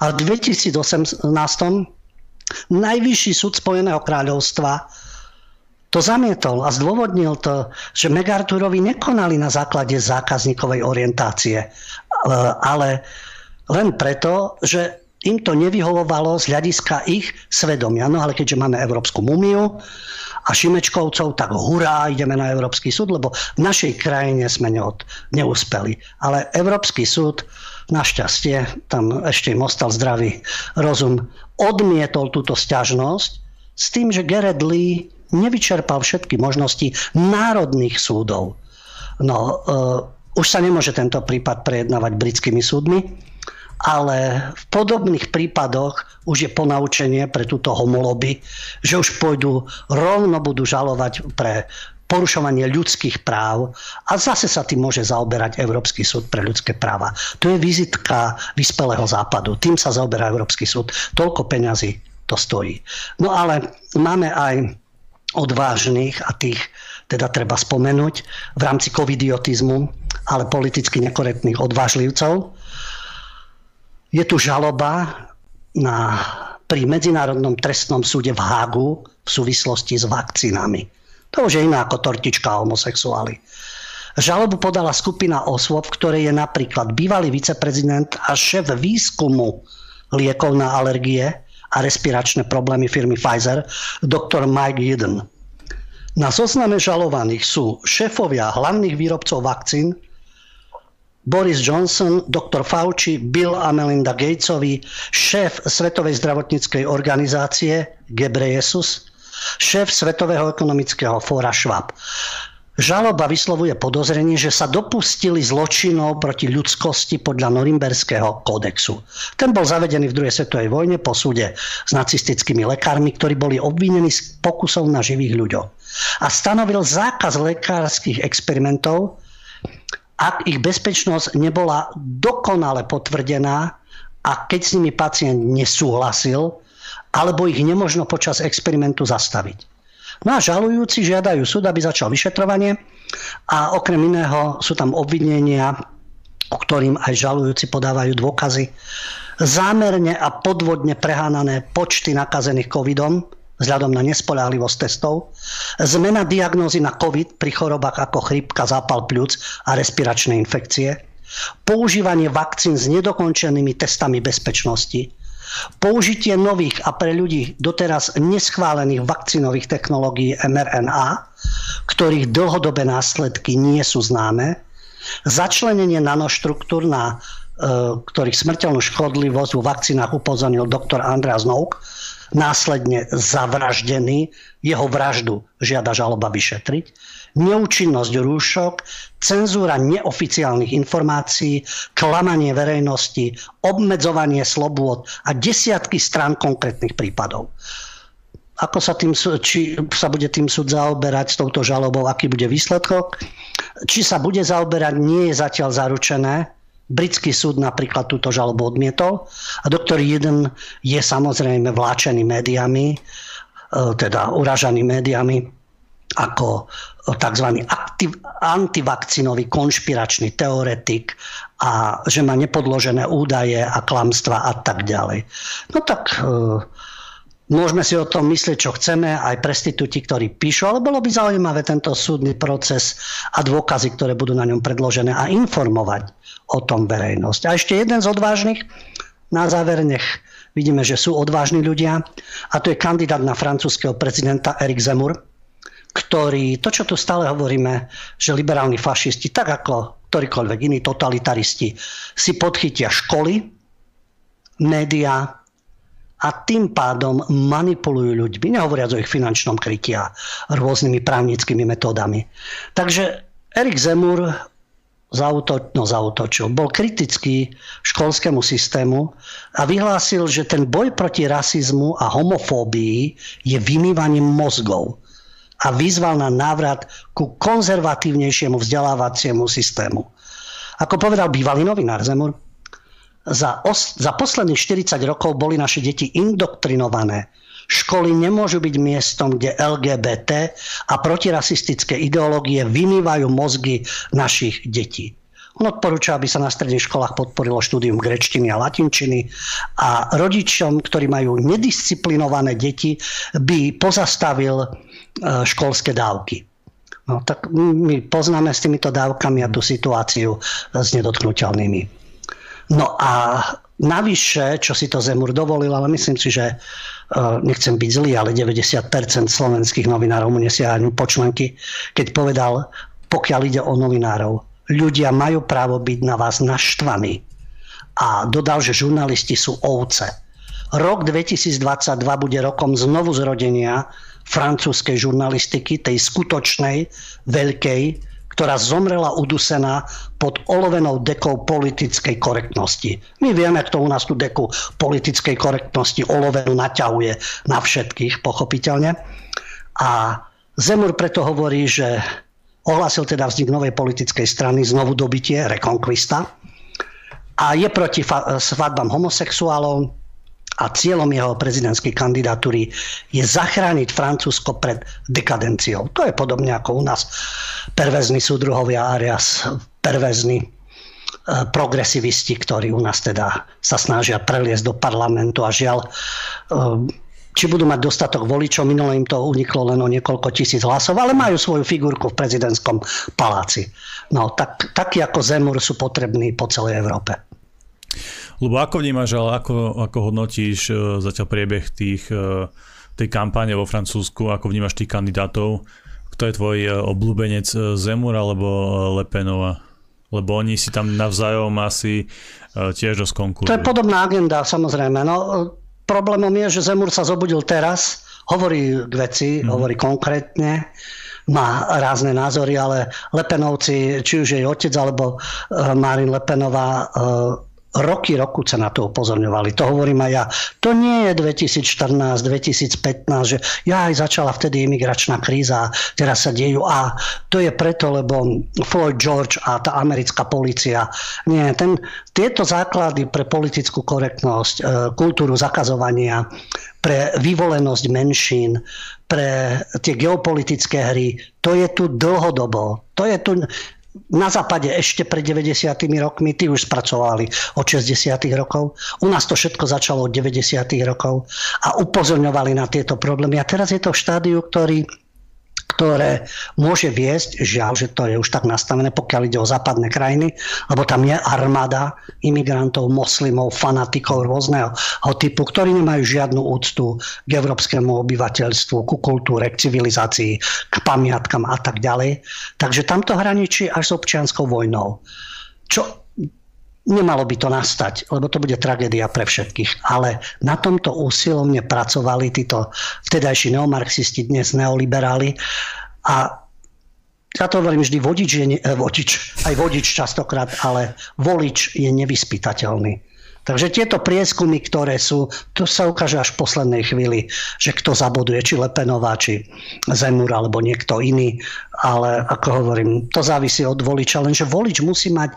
a v 2018 Najvyšší súd Spojeného kráľovstva to zamietol a zdôvodnil to, že MacArthurovi nekonali na základe zákazníkovej orientácie, ale len preto, že im to nevyhovovalo z hľadiska ich svedomia. No ale keďže máme Európsku mumiu a Šimečkovcov, tak hurá, ideme na Európsky súd, lebo v našej krajine sme neod, neúspeli. Ale Európsky súd, našťastie, tam ešte im ostal zdravý rozum, odmietol túto stiažnosť s tým, že Gerard Lee nevyčerpal všetky možnosti národných súdov. No, uh, už sa nemôže tento prípad prejednávať britskými súdmi, ale v podobných prípadoch už je ponaučenie pre túto homoloby, že už pôjdu, rovno budú žalovať pre porušovanie ľudských práv a zase sa tým môže zaoberať Európsky súd pre ľudské práva. To je vizitka vyspelého západu. Tým sa zaoberá Európsky súd. Toľko peňazí to stojí. No ale máme aj odvážnych a tých teda treba spomenúť v rámci covidiotizmu, ale politicky nekorektných odvážlivcov. Je tu žaloba na, pri Medzinárodnom trestnom súde v Hágu v súvislosti s vakcínami. To už je iná ako tortička homosexuáli. Žalobu podala skupina osôb, v ktorej je napríklad bývalý viceprezident a šéf výskumu liekov na alergie, a respiračné problémy firmy Pfizer, doktor Mike Eden. Na zozname žalovaných sú šéfovia hlavných výrobcov vakcín, Boris Johnson, doktor Fauci, Bill a Melinda Gatesovi, šéf Svetovej zdravotníckej organizácie Gebreyesus, šéf Svetového ekonomického fóra Schwab. Žaloba vyslovuje podozrenie, že sa dopustili zločinov proti ľudskosti podľa Norimberského kódexu. Ten bol zavedený v druhej svetovej vojne po súde s nacistickými lekármi, ktorí boli obvinení z pokusov na živých ľuďoch. A stanovil zákaz lekárskych experimentov, ak ich bezpečnosť nebola dokonale potvrdená a keď s nimi pacient nesúhlasil, alebo ich nemožno počas experimentu zastaviť. No a žalujúci žiadajú súd, aby začal vyšetrovanie a okrem iného sú tam obvinenia, o ktorým aj žalujúci podávajú dôkazy. Zámerne a podvodne prehánané počty nakazených covidom, vzhľadom na nespoľahlivosť testov, zmena diagnózy na COVID pri chorobách ako chrípka, zápal pľúc a respiračné infekcie, používanie vakcín s nedokončenými testami bezpečnosti, Použitie nových a pre ľudí doteraz neschválených vakcínových technológií mRNA, ktorých dlhodobé následky nie sú známe, začlenenie nanoštruktúr na e, ktorých smrteľnú škodlivosť vo vakcínach upozornil doktor Andreas Nouk, následne zavraždený, jeho vraždu žiada žaloba vyšetriť neúčinnosť rúšok, cenzúra neoficiálnych informácií, klamanie verejnosti, obmedzovanie slobôd a desiatky strán konkrétnych prípadov. Ako sa, tým, či sa bude tým súd zaoberať s touto žalobou, aký bude výsledok? Či sa bude zaoberať, nie je zatiaľ zaručené. Britský súd napríklad túto žalobu odmietol a doktor Jeden je samozrejme vláčený médiami, e, teda uražaný médiami ako tzv. Aktiv, antivakcinový konšpiračný teoretik a že má nepodložené údaje a klamstva a tak ďalej. No tak e, môžeme si o tom myslieť, čo chceme, aj prestitúti, ktorí píšu, ale bolo by zaujímavé tento súdny proces a dôkazy, ktoré budú na ňom predložené a informovať o tom verejnosť. A ešte jeden z odvážnych, na záver nech vidíme, že sú odvážni ľudia, a to je kandidát na francúzského prezidenta Erik Zemur, ktorí, to čo tu stále hovoríme, že liberálni fašisti, tak ako ktorýkoľvek iní totalitaristi, si podchytia školy, médiá a tým pádom manipulujú ľuďmi, nehovoriac o ich finančnom kryti a rôznymi právnickými metódami. Takže Erik Zemur zauto, no, zautočil, bol kritický školskému systému a vyhlásil, že ten boj proti rasizmu a homofóbii je vymývaním mozgov a vyzval na návrat ku konzervatívnejšiemu vzdelávaciemu systému. Ako povedal bývalý novinár Zemur, za, os, za posledných 40 rokov boli naše deti indoktrinované. Školy nemôžu byť miestom, kde LGBT a protirasistické ideológie vymývajú mozgy našich detí. On odporúča, aby sa na stredných školách podporilo štúdium grečtiny a latinčiny a rodičom, ktorí majú nedisciplinované deti, by pozastavil E, školské dávky. No, tak my poznáme s týmito dávkami a tú situáciu s nedotknutelnými. No a navyše, čo si to Zemur dovolil, ale myslím si, že e, nechcem byť zlý, ale 90% slovenských novinárov mu nesiahnu počlenky, keď povedal, pokiaľ ide o novinárov, ľudia majú právo byť na vás naštvaní. A dodal, že žurnalisti sú ovce. Rok 2022 bude rokom znovu zrodenia francúzskej žurnalistiky, tej skutočnej, veľkej, ktorá zomrela udusená pod olovenou dekou politickej korektnosti. My vieme, kto u nás tú deku politickej korektnosti olovenú naťahuje na všetkých, pochopiteľne. A Zemur preto hovorí, že ohlásil teda vznik novej politickej strany, znovu dobitie, rekonkvista a je proti svadbám homosexuálov, a cieľom jeho prezidentskej kandidatúry je zachrániť Francúzsko pred dekadenciou. To je podobne ako u nás perverzní súdruhovia Arias, perverzní e, progresivisti, ktorí u nás teda sa snažia preliesť do parlamentu a žiaľ, e, či budú mať dostatok voličov, minule im to uniklo len o niekoľko tisíc hlasov, ale majú svoju figurku v prezidentskom paláci. No, tak, takí ako Zemur sú potrební po celej Európe.
Lebo ako vnímaš, ale ako, ako hodnotíš uh, zatiaľ priebeh tých, uh, tej kampáne vo Francúzsku, ako vnímaš tých kandidátov? Kto je tvoj uh, obľúbenec Zemur alebo Lepenova? Lebo oni si tam navzájom asi tiež dosť konkurujú.
To je podobná agenda, samozrejme. No, problémom je, že Zemur sa zobudil teraz, hovorí k veci, mm. hovorí konkrétne, má rázne názory, ale Lepenovci, či už jej otec alebo Marin Lepenová roky, roku sa na to upozorňovali. To hovorím aj ja. To nie je 2014, 2015, že ja aj začala vtedy imigračná kríza, teraz sa dejú a to je preto, lebo Floyd George a tá americká policia. Nie, ten, tieto základy pre politickú korektnosť, e, kultúru zakazovania, pre vyvolenosť menšín, pre tie geopolitické hry, to je tu dlhodobo. To je tu, na západe ešte pred 90. rokmi, tí už spracovali od 60. rokov. U nás to všetko začalo od 90. rokov a upozorňovali na tieto problémy. A teraz je to v štádiu, ktorý ktoré môže viesť, žiaľ, že to je už tak nastavené, pokiaľ ide o západné krajiny, lebo tam je armáda imigrantov, moslimov, fanatikov rôzneho typu, ktorí nemajú žiadnu úctu k európskemu obyvateľstvu, ku kultúre, k civilizácii, k pamiatkam a tak ďalej. Takže tamto hraničí až s občianskou vojnou. Čo Nemalo by to nastať, lebo to bude tragédia pre všetkých. Ale na tomto úsilovne pracovali títo vtedajší neomarxisti, dnes neoliberáli. A ja to hovorím vždy, vodič je, ne, eh, vodič, aj vodič častokrát, ale volič je nevyspytateľný. Takže tieto prieskumy, ktoré sú, to sa ukáže až v poslednej chvíli, že kto zaboduje, či Lepenová, či Zemur, alebo niekto iný. Ale ako hovorím, to závisí od voliča, lenže volič musí mať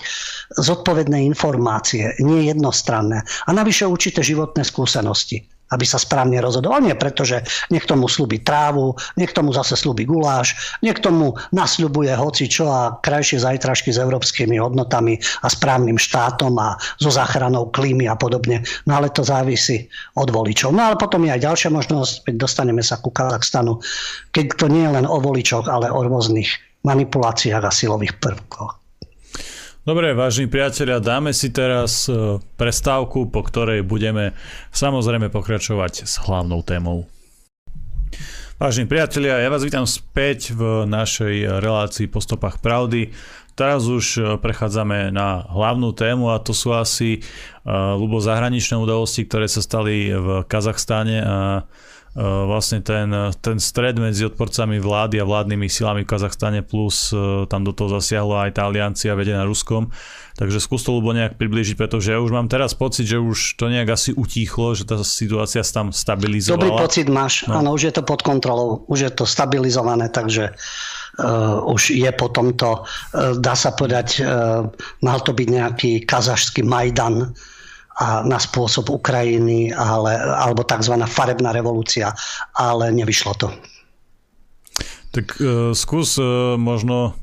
zodpovedné informácie, nie jednostranné. A navyše určité životné skúsenosti aby sa správne rozhodoval. Nie preto, že niekto mu slúbi trávu, niekto mu zase slúbi guláš, niekto mu nasľubuje hoci čo a krajšie zajtražky s európskymi hodnotami a správnym štátom a so záchranou klímy a podobne. No ale to závisí od voličov. No ale potom je aj ďalšia možnosť, keď dostaneme sa ku Kazachstanu, keď to nie je len o voličoch, ale o rôznych manipuláciách a silových prvkoch.
Dobre, vážni priatelia, dáme si teraz e, prestávku, po ktorej budeme samozrejme pokračovať s hlavnou témou. Vážni priatelia, ja vás vítam späť v našej relácii po stopách pravdy. Teraz už e, prechádzame na hlavnú tému a to sú asi uh, ľubo zahraničné udalosti, ktoré sa stali v Kazachstane a vlastne ten, ten stred medzi odporcami vlády a vládnymi silami v Kazachstane plus eh, tam do toho zasiahla aj tá aliancia vedená Ruskom. Takže skús to ľubo nejak približiť, pretože ja už mám teraz pocit, že už to nejak asi utíchlo, že tá situácia sa tam stabilizovala.
Dobrý pocit máš, no. áno, už je to pod kontrolou, už je to stabilizované, takže uh, už je po tomto, uh, dá sa povedať, uh, mal to byť nejaký kazašský Majdan, a na spôsob Ukrajiny, ale, alebo tzv. farebná revolúcia, ale nevyšlo to.
Tak uh, skús uh, možno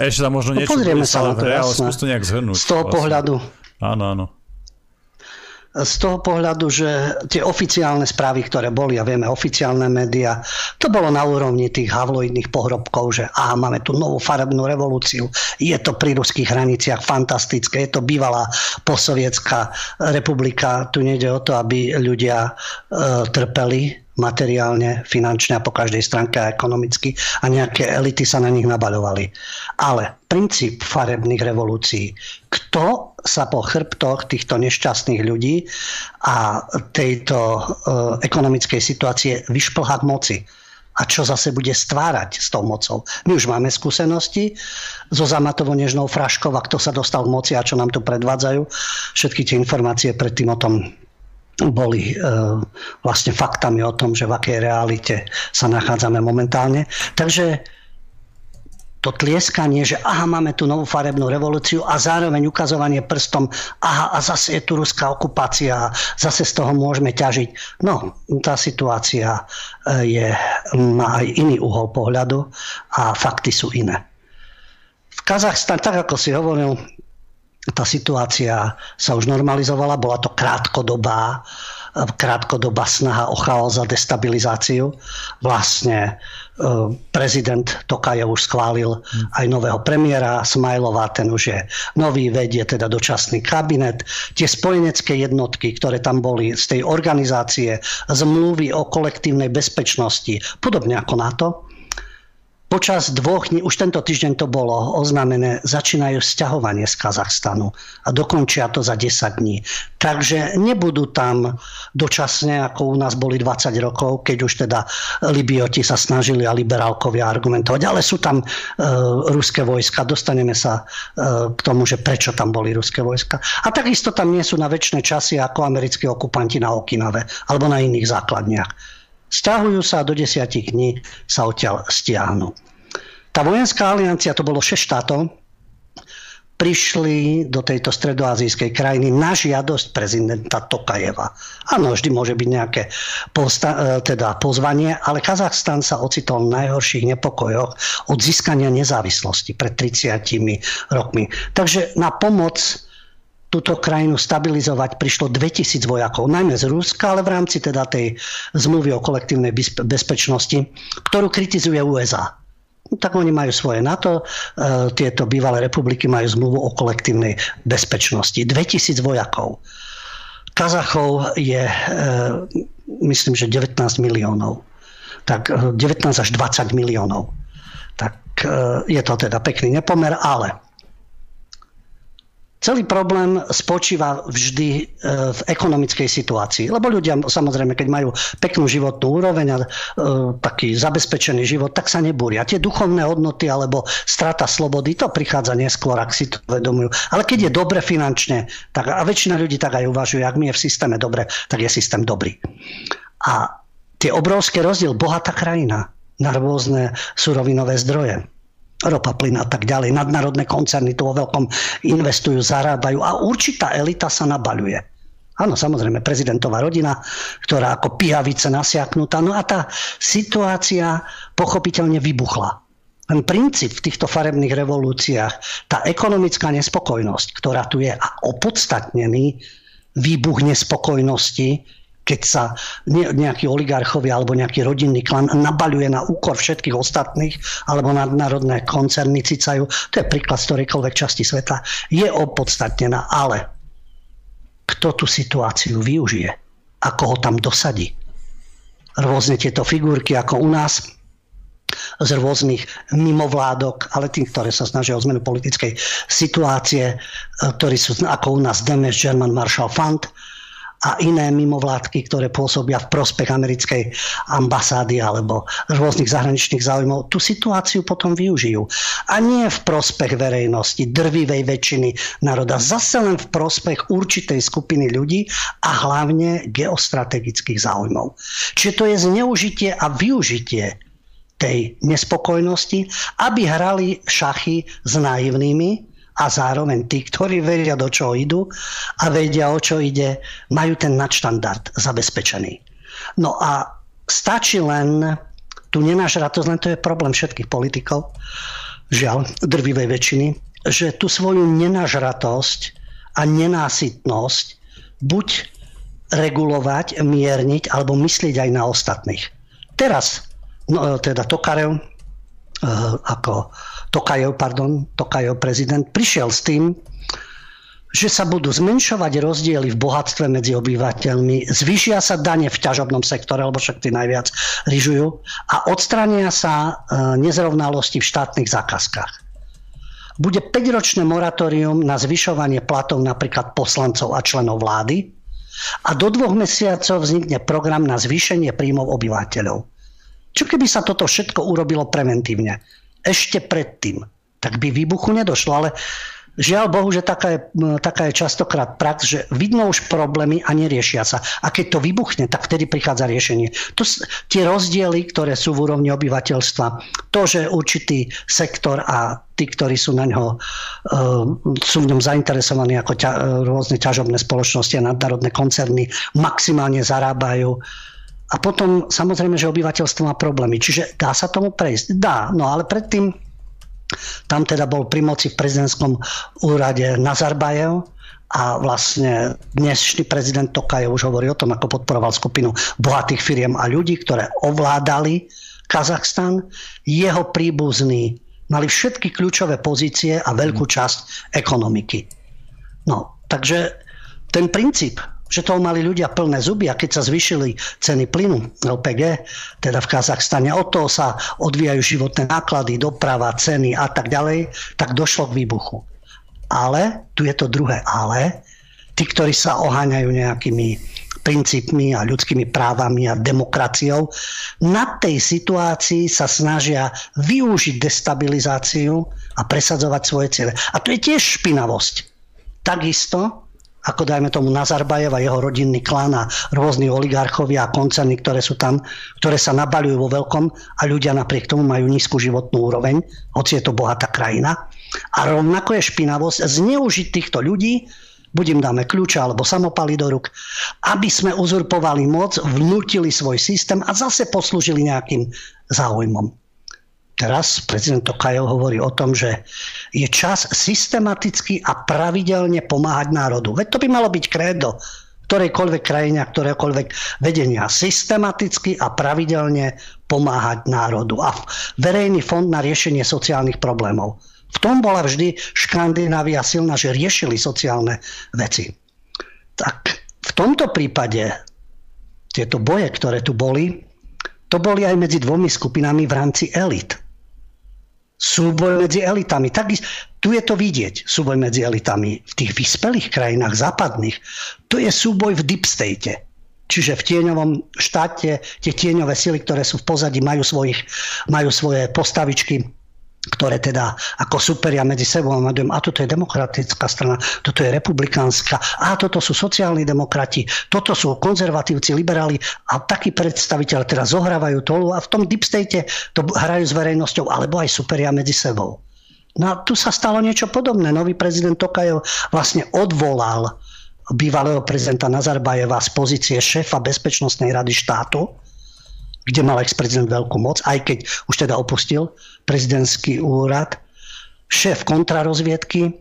ešte tam možno no, niečo
pozrieme sa na to, ale
skús to nejak zhrnúť.
Z toho vlastne. pohľadu.
Áno, áno
z toho pohľadu, že tie oficiálne správy, ktoré boli, a vieme, oficiálne médiá, to bolo na úrovni tých havloidných pohrobkov, že aha, máme tu novú farebnú revolúciu, je to pri ruských hraniciach fantastické, je to bývalá posovietská republika, tu nejde o to, aby ľudia e, trpeli, materiálne, finančne a po každej stránke a ekonomicky a nejaké elity sa na nich nabaľovali. Ale princíp farebných revolúcií, kto sa po chrbtoch týchto nešťastných ľudí a tejto uh, ekonomickej situácie vyšplhá k moci a čo zase bude stvárať s tou mocou. My už máme skúsenosti so Zamatovo nežnou fraškou a kto sa dostal k moci a čo nám tu predvádzajú. Všetky tie informácie predtým o tom boli e, vlastne faktami o tom, že v akej realite sa nachádzame momentálne. Takže to tlieskanie, že aha, máme tu novú farebnú revolúciu a zároveň ukazovanie prstom, aha, a zase je tu ruská okupácia, zase z toho môžeme ťažiť. No, tá situácia e, je, má aj iný uhol pohľadu a fakty sú iné. V Kazachstane, tak ako si hovoril, tá situácia sa už normalizovala, bola to krátkodobá, krátkodobá snaha o chaos a destabilizáciu. Vlastne e, prezident Tokajev už schválil aj nového premiéra Smajlova, ten už je nový, vedie teda dočasný kabinet. Tie spojenecké jednotky, ktoré tam boli z tej organizácie zmluvy o kolektívnej bezpečnosti, podobne ako NATO, Počas dvoch dní, už tento týždeň to bolo oznámené, začínajú sťahovanie z Kazachstanu a dokončia to za 10 dní. Takže nebudú tam dočasne, ako u nás boli 20 rokov, keď už teda Libioti sa snažili a liberálkovia argumentovať, ale sú tam e, ruské vojska, dostaneme sa e, k tomu, že prečo tam boli ruské vojska. A takisto tam nie sú na väčšie časy ako americkí okupanti na Okinave alebo na iných základniach. Stiahujú sa a do desiatich dní sa odtiaľ stiahnu. Tá vojenská aliancia, to bolo 6 štátov, prišli do tejto stredoazijskej krajiny na žiadosť prezidenta Tokajeva. Áno, vždy môže byť nejaké posta- e, teda pozvanie, ale Kazachstan sa ocitol v najhorších nepokojoch od získania nezávislosti pred 30 rokmi. Takže na pomoc túto krajinu stabilizovať prišlo 2000 vojakov, najmä z Ruska, ale v rámci teda tej zmluvy o kolektívnej bezpečnosti, ktorú kritizuje USA. No, tak oni majú svoje NATO, e, tieto bývalé republiky majú zmluvu o kolektívnej bezpečnosti. 2000 vojakov. Kazachov je, e, myslím, že 19 miliónov. Tak 19 e, až 20 miliónov. Tak je to teda pekný nepomer, ale Celý problém spočíva vždy e, v ekonomickej situácii. Lebo ľudia, samozrejme, keď majú peknú životnú úroveň a e, taký zabezpečený život, tak sa nebúria. Tie duchovné hodnoty alebo strata slobody, to prichádza neskôr, ak si to vedomujú. Ale keď je dobre finančne, tak, a väčšina ľudí tak aj uvažuje, ak mi je v systéme dobre, tak je systém dobrý. A tie obrovské rozdiel, bohatá krajina na rôzne surovinové zdroje ropa, plyn a tak ďalej. Nadnárodné koncerny tu vo veľkom investujú, zarábajú a určitá elita sa nabaľuje. Áno, samozrejme, prezidentová rodina, ktorá ako pijavice nasiaknutá. No a tá situácia pochopiteľne vybuchla. Ten princíp v týchto farebných revolúciách, tá ekonomická nespokojnosť, ktorá tu je a opodstatnený výbuch nespokojnosti, keď sa nejakí oligarchovia alebo nejaký rodinný klan nabaľuje na úkor všetkých ostatných alebo nadnárodné koncerny cicajú, to je príklad z ktorejkoľvek časti sveta, je opodstatnená, ale kto tú situáciu využije? Ako ho tam dosadí? Rôzne tieto figurky ako u nás, z rôznych mimovládok, ale tých, ktoré sa snažia o zmenu politickej situácie, ktorí sú ako u nás Demes German Marshall Fund, a iné mimovládky, ktoré pôsobia v prospech americkej ambasády alebo rôznych zahraničných záujmov, tú situáciu potom využijú. A nie v prospech verejnosti, drvivej väčšiny národa, zase len v prospech určitej skupiny ľudí a hlavne geostrategických záujmov. Čiže to je zneužitie a využitie tej nespokojnosti, aby hrali šachy s naivnými, a zároveň tí, ktorí veria, do čoho idú a vedia, o čo ide, majú ten nadštandard zabezpečený. No a stačí len tu nenažratosť, len to je problém všetkých politikov, žiaľ, drvivej väčšiny, že tú svoju nenažratosť a nenásytnosť buď regulovať, mierniť alebo myslieť aj na ostatných. Teraz, no, teda Tokarev, Eh, ako Tokajov, pardon, Tokajov prezident, prišiel s tým, že sa budú zmenšovať rozdiely v bohatstve medzi obyvateľmi, zvýšia sa dane v ťažobnom sektore, lebo však tí najviac ryžujú, a odstrania sa eh, nezrovnalosti v štátnych zákazkách. Bude 5-ročné moratórium na zvyšovanie platov napríklad poslancov a členov vlády a do dvoch mesiacov vznikne program na zvýšenie príjmov obyvateľov. Čo keby sa toto všetko urobilo preventívne? Ešte predtým. Tak by výbuchu nedošlo, ale Žiaľ Bohu, že taká je, taká je častokrát prax, že vidno už problémy a neriešia sa. A keď to vybuchne, tak vtedy prichádza riešenie. To, tie rozdiely, ktoré sú v úrovni obyvateľstva, to, že určitý sektor a tí, ktorí sú na ňo, uh, sú v ňom zainteresovaní ako ťa, rôzne ťažobné spoločnosti a nadnárodné koncerny, maximálne zarábajú, a potom samozrejme, že obyvateľstvo má problémy. Čiže dá sa tomu prejsť? Dá, no ale predtým tam teda bol pri moci v prezidentskom úrade Nazarbajev a vlastne dnešný prezident Tokajev už hovorí o tom, ako podporoval skupinu bohatých firiem a ľudí, ktoré ovládali Kazachstan. Jeho príbuzní mali všetky kľúčové pozície a veľkú časť ekonomiky. No, takže ten princíp že toho mali ľudia plné zuby a keď sa zvyšili ceny plynu LPG, teda v Kazachstane, od toho sa odvíjajú životné náklady, doprava, ceny a tak ďalej, tak došlo k výbuchu. Ale, tu je to druhé ale, tí, ktorí sa oháňajú nejakými princípmi a ľudskými právami a demokraciou, na tej situácii sa snažia využiť destabilizáciu a presadzovať svoje ciele. A to je tiež špinavosť. Takisto ako dajme tomu Nazarbajev a jeho rodinný klan a rôzni oligarchovia a koncerny, ktoré sú tam, ktoré sa nabalujú vo veľkom a ľudia napriek tomu majú nízku životnú úroveň, hoci je to bohatá krajina. A rovnako je špinavosť zneužiť týchto ľudí, buď im dáme kľúče alebo samopaly do ruk, aby sme uzurpovali moc, vnútili svoj systém a zase poslúžili nejakým záujmom. Teraz prezident Tokajev hovorí o tom, že je čas systematicky a pravidelne pomáhať národu. Veď to by malo byť krédo ktorejkoľvek krajine a ktorékoľvek vedenia. Systematicky a pravidelne pomáhať národu. A verejný fond na riešenie sociálnych problémov. V tom bola vždy Škandinávia silná, že riešili sociálne veci. Tak v tomto prípade tieto boje, ktoré tu boli, to boli aj medzi dvomi skupinami v rámci elit súboj medzi elitami. Tak, tu je to vidieť, súboj medzi elitami. V tých vyspelých krajinách západných, to je súboj v deep state. Čiže v tieňovom štáte tie tieňové sily, ktoré sú v pozadí, majú, svojich, majú svoje postavičky ktoré teda ako superia medzi sebou a a toto je demokratická strana, toto je republikánska, a toto sú sociálni demokrati, toto sú konzervatívci, liberáli a takí predstaviteľ teraz zohrávajú tolu a v tom deep state to hrajú s verejnosťou alebo aj superia medzi sebou. No a tu sa stalo niečo podobné. Nový prezident Tokajev vlastne odvolal bývalého prezidenta Nazarbajeva z pozície šéfa Bezpečnostnej rady štátu, kde mal ex-prezident veľkú moc, aj keď už teda opustil prezidentský úrad, šéf kontrarozviedky,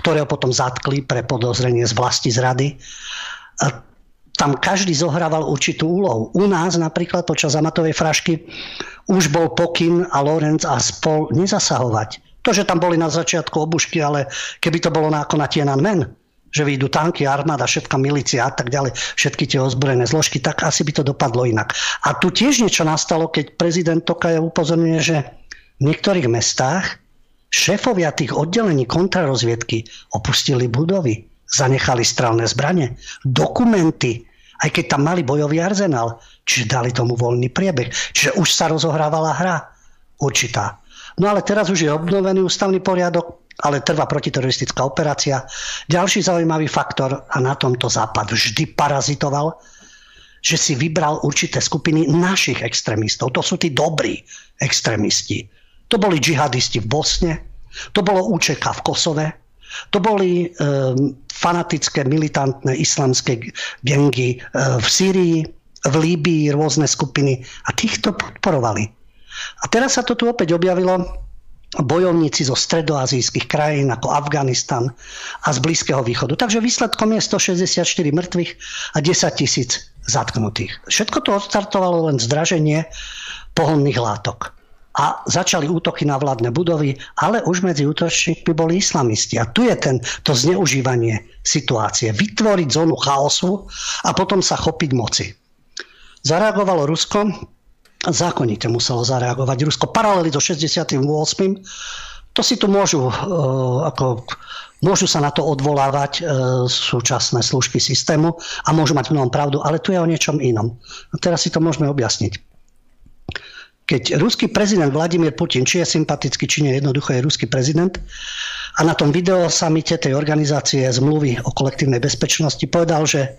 ktorého potom zatkli pre podozrenie z vlasti zrady. A tam každý zohrával určitú úlohu. U nás napríklad počas Amatovej frašky už bol pokyn a Lorenz a spol nezasahovať. To, že tam boli na začiatku obušky, ale keby to bolo na, ako na Tiananmen, že vyjdú tanky, armáda, všetká milícia a tak ďalej, všetky tie ozbrojené zložky, tak asi by to dopadlo inak. A tu tiež niečo nastalo, keď prezident Tokajev upozorňuje, že v niektorých mestách šéfovia tých oddelení kontrarozviedky opustili budovy, zanechali strelné zbranie, dokumenty, aj keď tam mali bojový arzenál, čiže dali tomu voľný priebeh. Čiže už sa rozohrávala hra určitá. No ale teraz už je obnovený ústavný poriadok, ale trvá protiteroristická operácia. Ďalší zaujímavý faktor, a na tomto Západ vždy parazitoval, že si vybral určité skupiny našich extrémistov. To sú tí dobrí extrémisti. To boli džihadisti v Bosne, to bolo UČK v Kosove, to boli e, fanatické, militantné islamské gengy e, v Sýrii, v Líbii rôzne skupiny a týchto podporovali. A teraz sa to tu opäť objavilo bojovníci zo stredoazijských krajín ako Afganistan a z Blízkeho východu. Takže výsledkom je 164 mŕtvych a 10 tisíc zatknutých. Všetko to odstartovalo len zdraženie pohonných látok a začali útoky na vládne budovy, ale už medzi útočníkmi boli islamisti. A tu je ten, to zneužívanie situácie. Vytvoriť zónu chaosu a potom sa chopiť moci. Zareagovalo Rusko, zákonite muselo zareagovať Rusko paralely so 68. To si tu môžu, uh, ako, môžu sa na to odvolávať uh, súčasné služby systému a môžu mať mnohom pravdu, ale tu je o niečom inom. A teraz si to môžeme objasniť. Keď ruský prezident Vladimír Putin, či je sympatický, či nie, jednoducho je ruský prezident, a na tom videosamite tej organizácie zmluvy o kolektívnej bezpečnosti povedal, že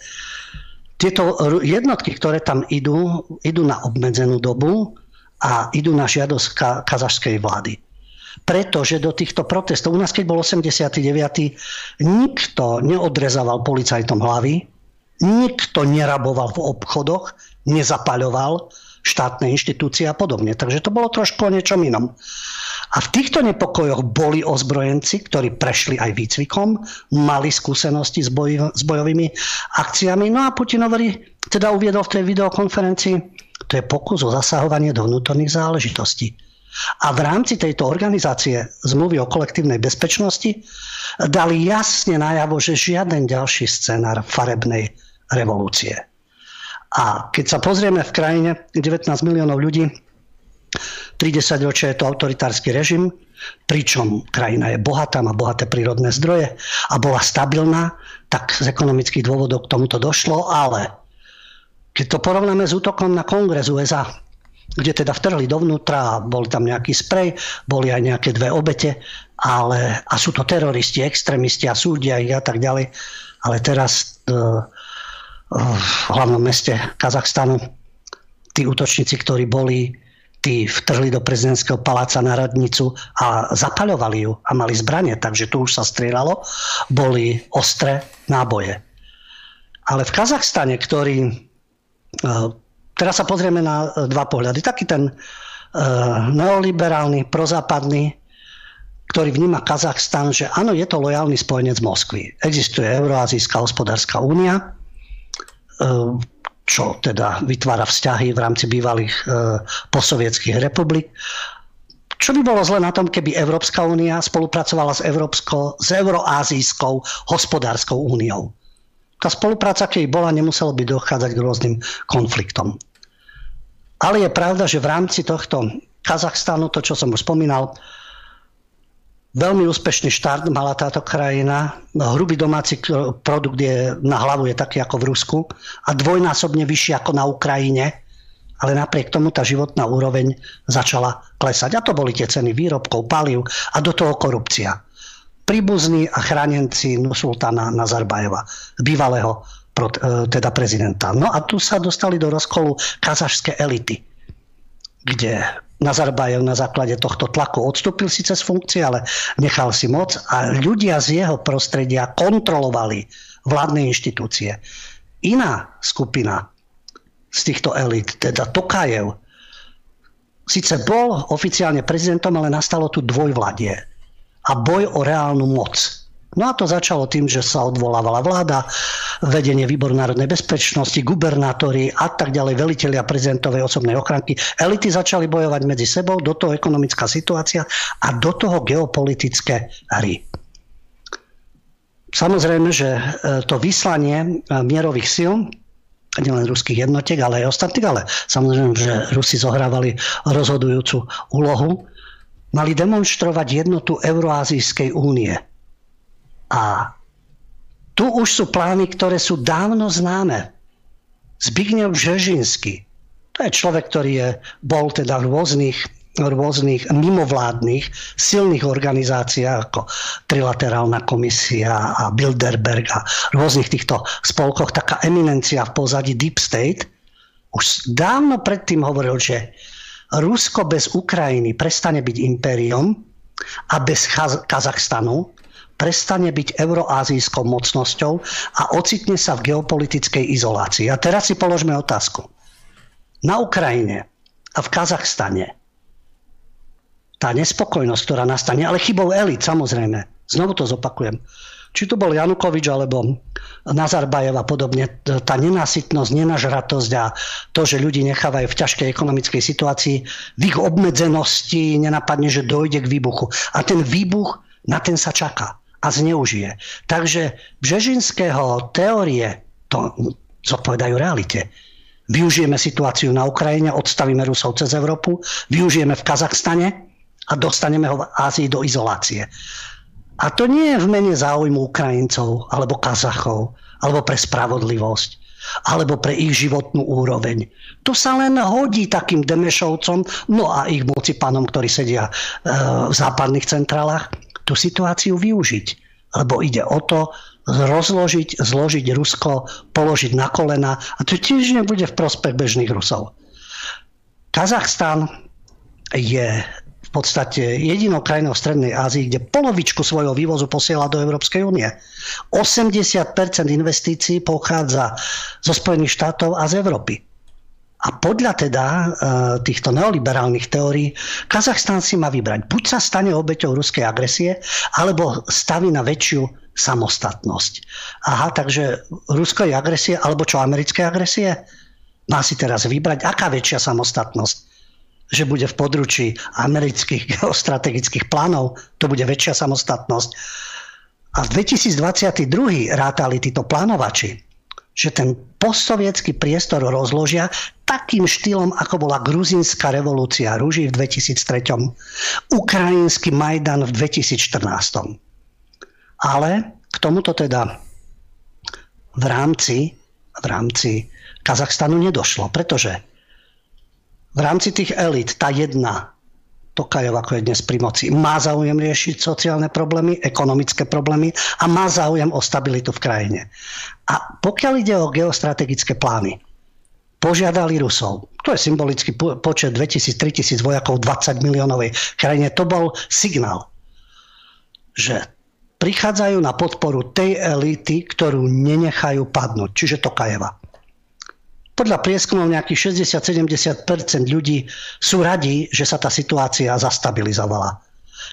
tieto jednotky, ktoré tam idú, idú na obmedzenú dobu a idú na žiadosť ka- kazašskej vlády. Pretože do týchto protestov, u nás keď bol 89. nikto neodrezával policajtom hlavy, nikto neraboval v obchodoch, nezapaľoval, štátne inštitúcie a podobne. Takže to bolo trošku o niečom inom. A v týchto nepokojoch boli ozbrojenci, ktorí prešli aj výcvikom, mali skúsenosti s, boj, s bojovými akciami. No a Putin hovorí, teda uviedol v tej videokonferencii, to je pokus o zasahovanie do vnútorných záležitostí. A v rámci tejto organizácie zmluvy o kolektívnej bezpečnosti dali jasne najavo, že žiaden ďalší scenár farebnej revolúcie. A keď sa pozrieme v krajine 19 miliónov ľudí, 30 ročia je to autoritársky režim, pričom krajina je bohatá, má bohaté prírodné zdroje a bola stabilná, tak z ekonomických dôvodov k tomuto došlo, ale keď to porovnáme s útokom na kongres USA, kde teda vtrhli dovnútra bol tam nejaký sprej, boli aj nejaké dve obete, ale, a sú to teroristi, extrémisti a súdia ich a tak ďalej. Ale teraz uh, v hlavnom meste Kazachstanu tí útočníci, ktorí boli, tí vtrhli do prezidentského paláca na radnicu a zapaľovali ju a mali zbranie, takže tu už sa strieľalo, boli ostré náboje. Ale v Kazachstane, ktorý Teraz sa pozrieme na e, dva pohľady. Taký ten e, neoliberálny, prozápadný, ktorý vníma Kazachstan, že áno, je to lojálny spojenec Moskvy. Existuje Euroazijská hospodárska únia, e, čo teda vytvára vzťahy v rámci bývalých posovietských republik. Čo by bolo zle na tom, keby Európska únia spolupracovala s, Európsko, s Euroázijskou hospodárskou úniou? tá spolupráca, keď bola, nemuselo by dochádzať k rôznym konfliktom. Ale je pravda, že v rámci tohto Kazachstanu, to čo som už spomínal, veľmi úspešný štart mala táto krajina. Hrubý domáci produkt je, na hlavu je taký ako v Rusku a dvojnásobne vyšší ako na Ukrajine, ale napriek tomu tá životná úroveň začala klesať. A to boli tie ceny výrobkov, palív a do toho korupcia príbuzní a chránenci sultána Nazarbajeva, bývalého e, teda prezidenta. No a tu sa dostali do rozkolu kazašské elity, kde Nazarbajev na základe tohto tlaku odstúpil síce z funkcie, ale nechal si moc a ľudia z jeho prostredia kontrolovali vládne inštitúcie. Iná skupina z týchto elit, teda Tokajev, síce bol oficiálne prezidentom, ale nastalo tu dvojvladie a boj o reálnu moc. No a to začalo tým, že sa odvolávala vláda, vedenie výboru národnej bezpečnosti, gubernátori a tak ďalej, veliteľia prezidentovej osobnej ochranky. Elity začali bojovať medzi sebou, do toho ekonomická situácia a do toho geopolitické hry. Samozrejme, že e, to vyslanie e, mierových síl nielen ruských jednotiek, ale aj ostatných, ale samozrejme, že Rusi zohrávali rozhodujúcu úlohu mali demonstrovať jednotu Euroazijskej únie. A tu už sú plány, ktoré sú dávno známe. Zbigniew Břežinsky, to je človek, ktorý je, bol teda v rôznych, rôznych mimovládnych silných organizáciách ako Trilaterálna komisia a Bilderberg a rôznych týchto spolkoch, taká eminencia v pozadí Deep State, už dávno predtým hovoril, že Rusko bez Ukrajiny prestane byť impériom a bez Kazachstanu prestane byť euroázijskou mocnosťou a ocitne sa v geopolitickej izolácii. A teraz si položme otázku. Na Ukrajine a v Kazachstane tá nespokojnosť, ktorá nastane, ale chybou elit, samozrejme, znovu to zopakujem, či to bol Janukovič alebo Nazarbajev a podobne, tá nenasytnosť, nenažratosť a to, že ľudí nechávajú v ťažkej ekonomickej situácii, v ich obmedzenosti nenapadne, že dojde k výbuchu. A ten výbuch, na ten sa čaká a zneužije. Takže Břežinského teórie to zodpovedajú realite. Využijeme situáciu na Ukrajine, odstavíme Rusov cez Európu, využijeme v Kazachstane a dostaneme ho v Ázii do izolácie. A to nie je v mene záujmu Ukrajincov alebo Kazachov, alebo pre spravodlivosť, alebo pre ich životnú úroveň. To sa len hodí takým Demešovcom, no a ich moci pánom, ktorí sedia e, v západných centrálach, tú situáciu využiť. Lebo ide o to rozložiť, zložiť Rusko, položiť na kolena a to tiež nebude v prospech bežných Rusov. Kazachstan je v podstate jedinou krajinou v Strednej Ázii, kde polovičku svojho vývozu posiela do Európskej únie. 80% investícií pochádza zo Spojených štátov a z Európy. A podľa teda e, týchto neoliberálnych teórií Kazachstan si má vybrať. Buď sa stane obeťou ruskej agresie, alebo staví na väčšiu samostatnosť. Aha, takže ruskej agresie, alebo čo, americké agresie? Má si teraz vybrať, aká väčšia samostatnosť že bude v područí amerických geostrategických plánov, to bude väčšia samostatnosť. A v 2022 rátali títo plánovači že ten postsovietský priestor rozložia takým štýlom, ako bola gruzínska revolúcia rúži v 2003, ukrajinský Majdan v 2014. Ale k tomuto teda v rámci, v rámci Kazachstanu nedošlo, pretože v rámci tých elit tá jedna Tokajov, ako je dnes pri moci, má záujem riešiť sociálne problémy, ekonomické problémy a má záujem o stabilitu v krajine. A pokiaľ ide o geostrategické plány, požiadali Rusov, to je symbolický počet 2000-3000 vojakov v 20 miliónovej krajine, to bol signál, že prichádzajú na podporu tej elity, ktorú nenechajú padnúť, čiže Tokajeva podľa prieskumov nejakých 60-70% ľudí sú radi, že sa tá situácia zastabilizovala.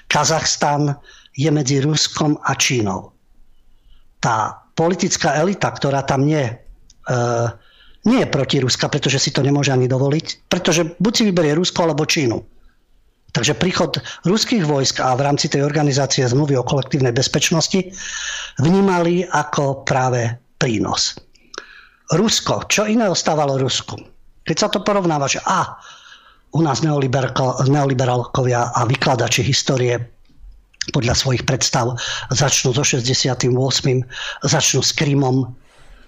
Kazachstan je medzi Ruskom a Čínou. Tá politická elita, ktorá tam je, e, nie je proti Ruska, pretože si to nemôže ani dovoliť, pretože buď si vyberie Rusko alebo Čínu. Takže príchod ruských vojsk a v rámci tej organizácie zmluvy o kolektívnej bezpečnosti vnímali ako práve prínos. Rusko, čo iné ostávalo Rusku? Keď sa to porovnáva, že a u nás neoliberálkovia a vykladači histórie podľa svojich predstav začnú so 68. začnú s Krymom.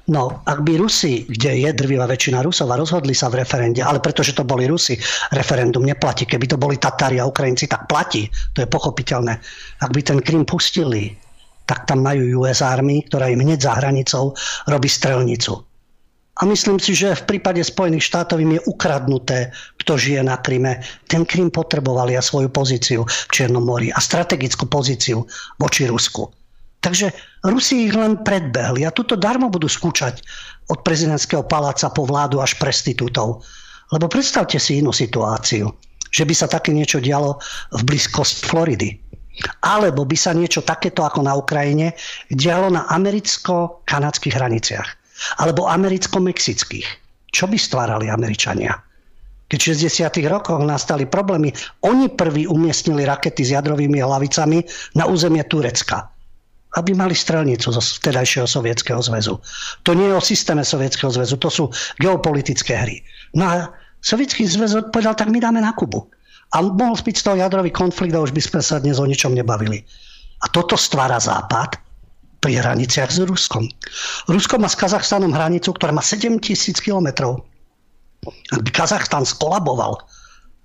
No, ak by Rusi, kde je drvivá väčšina Rusov a rozhodli sa v referende, ale pretože to boli Rusi, referendum neplatí. Keby to boli Tatári a Ukrajinci, tak platí. To je pochopiteľné. Ak by ten Krym pustili, tak tam majú US Army, ktorá im hneď za hranicou robí strelnicu. A myslím si, že v prípade Spojených štátov im je ukradnuté, kto žije na Kryme. Ten Krym potrebovali a svoju pozíciu v Čiernom mori a strategickú pozíciu voči Rusku. Takže Rusi ich len predbehli a tuto darmo budú skúčať od prezidentského paláca po vládu až prestitútov. Lebo predstavte si inú situáciu, že by sa také niečo dialo v blízkosti Floridy. Alebo by sa niečo takéto ako na Ukrajine dialo na americko-kanadských hraniciach alebo americko-mexických. Čo by stvárali Američania? Keď v 60. rokoch nastali problémy, oni prví umiestnili rakety s jadrovými hlavicami na územie Turecka aby mali strelnicu zo vtedajšieho sovietského zväzu. To nie je o systéme sovietského zväzu, to sú geopolitické hry. No a sovietský zväz odpovedal, tak my dáme na Kubu. A mohol byť z toho jadrový konflikt a už by sme sa dnes o ničom nebavili. A toto stvára Západ, pri hraniciach s Ruskom. Rusko má s Kazachstanom hranicu, ktorá má 7 tisíc kilometrov. Ak by Kazachstan skolaboval,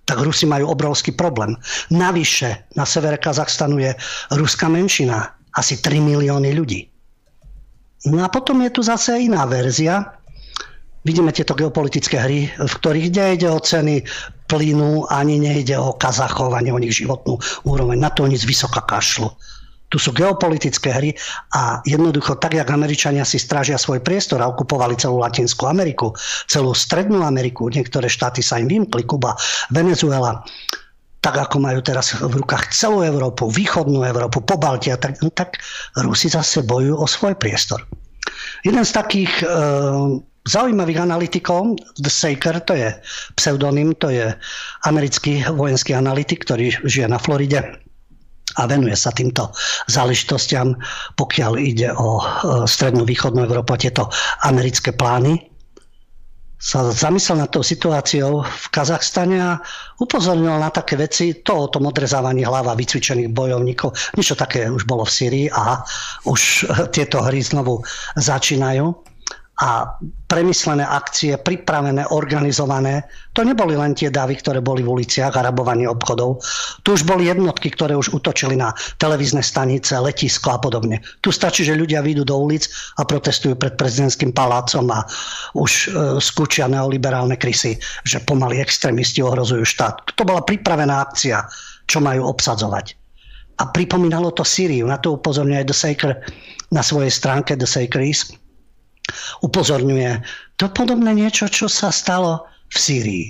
tak Rusi majú obrovský problém. Navyše na severe Kazachstanu je ruská menšina, asi 3 milióny ľudí. No a potom je tu zase iná verzia. Vidíme tieto geopolitické hry, v ktorých nejde o ceny plynu, ani nejde o Kazachov, ani o nich životnú úroveň. Na to oni z vysoka kašlu. Tu sú geopolitické hry a jednoducho tak, jak Američania si strážia svoj priestor a okupovali celú Latinskú Ameriku, celú Strednú Ameriku, niektoré štáty sa im vymkli, Kuba, Venezuela, tak ako majú teraz v rukách celú Európu, východnú Európu, po Baltia, tak, no, tak Rusi zase bojujú o svoj priestor. Jeden z takých e, zaujímavých analytikov, The Saker, to je pseudonym, to je americký vojenský analytik, ktorý žije na Floride a venuje sa týmto záležitostiam, pokiaľ ide o e, strednú východnú Európu a tieto americké plány sa zamyslel nad tou situáciou v Kazachstane a upozornil na také veci, to o tom odrezávaní hlava vycvičených bojovníkov. Niečo také už bolo v Syrii a už tieto hry znovu začínajú a premyslené akcie, pripravené, organizované. To neboli len tie davy, ktoré boli v uliciach a rabovanie obchodov. Tu už boli jednotky, ktoré už utočili na televízne stanice, letisko a podobne. Tu stačí, že ľudia vyjdú do ulic a protestujú pred prezidentským palácom a už e, skúčia neoliberálne krysy, že pomaly extrémisti ohrozujú štát. To bola pripravená akcia, čo majú obsadzovať. A pripomínalo to Syriu. Na to upozorňuje The Saker na svojej stránke The Sakerism upozorňuje. To podobné niečo, čo sa stalo v Sýrii.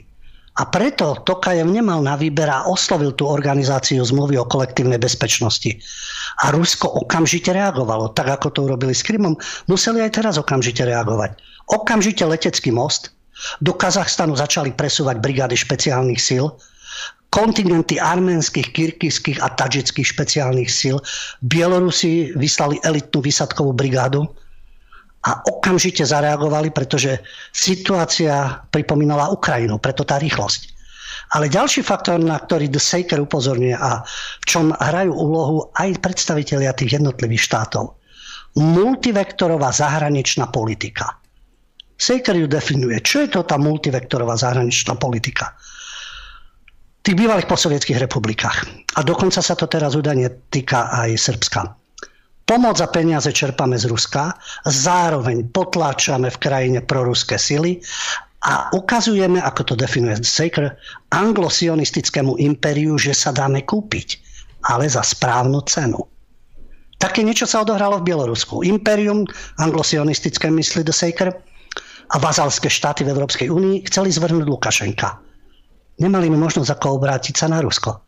A preto Tokajev nemal na výber a oslovil tú organizáciu zmluvy o kolektívnej bezpečnosti. A Rusko okamžite reagovalo, tak ako to urobili s Krymom. Museli aj teraz okamžite reagovať. Okamžite letecký most. Do Kazachstanu začali presúvať brigády špeciálnych síl, kontingenty arménskych, kyrkyzských a tadžických špeciálnych síl. Bielorusi vyslali elitnú výsadkovú brigádu, a okamžite zareagovali, pretože situácia pripomínala Ukrajinu, preto tá rýchlosť. Ale ďalší faktor, na ktorý The Saker upozorňuje a v čom hrajú úlohu aj predstavitelia tých jednotlivých štátov. Multivektorová zahraničná politika. Saker ju definuje. Čo je to tá multivektorová zahraničná politika? V tých bývalých posovietských republikách. A dokonca sa to teraz údajne týka aj Srbska. Pomoc a peniaze čerpame z Ruska, zároveň potláčame v krajine proruské sily a ukazujeme, ako to definuje Saker, anglosionistickému impériu, že sa dáme kúpiť, ale za správnu cenu. Také niečo sa odohralo v Bielorusku. Imperium, anglosionistické mysli The Saker a vazalské štáty v Európskej únii chceli zvrhnúť Lukašenka. Nemali mi možnosť ako obrátiť sa na Rusko.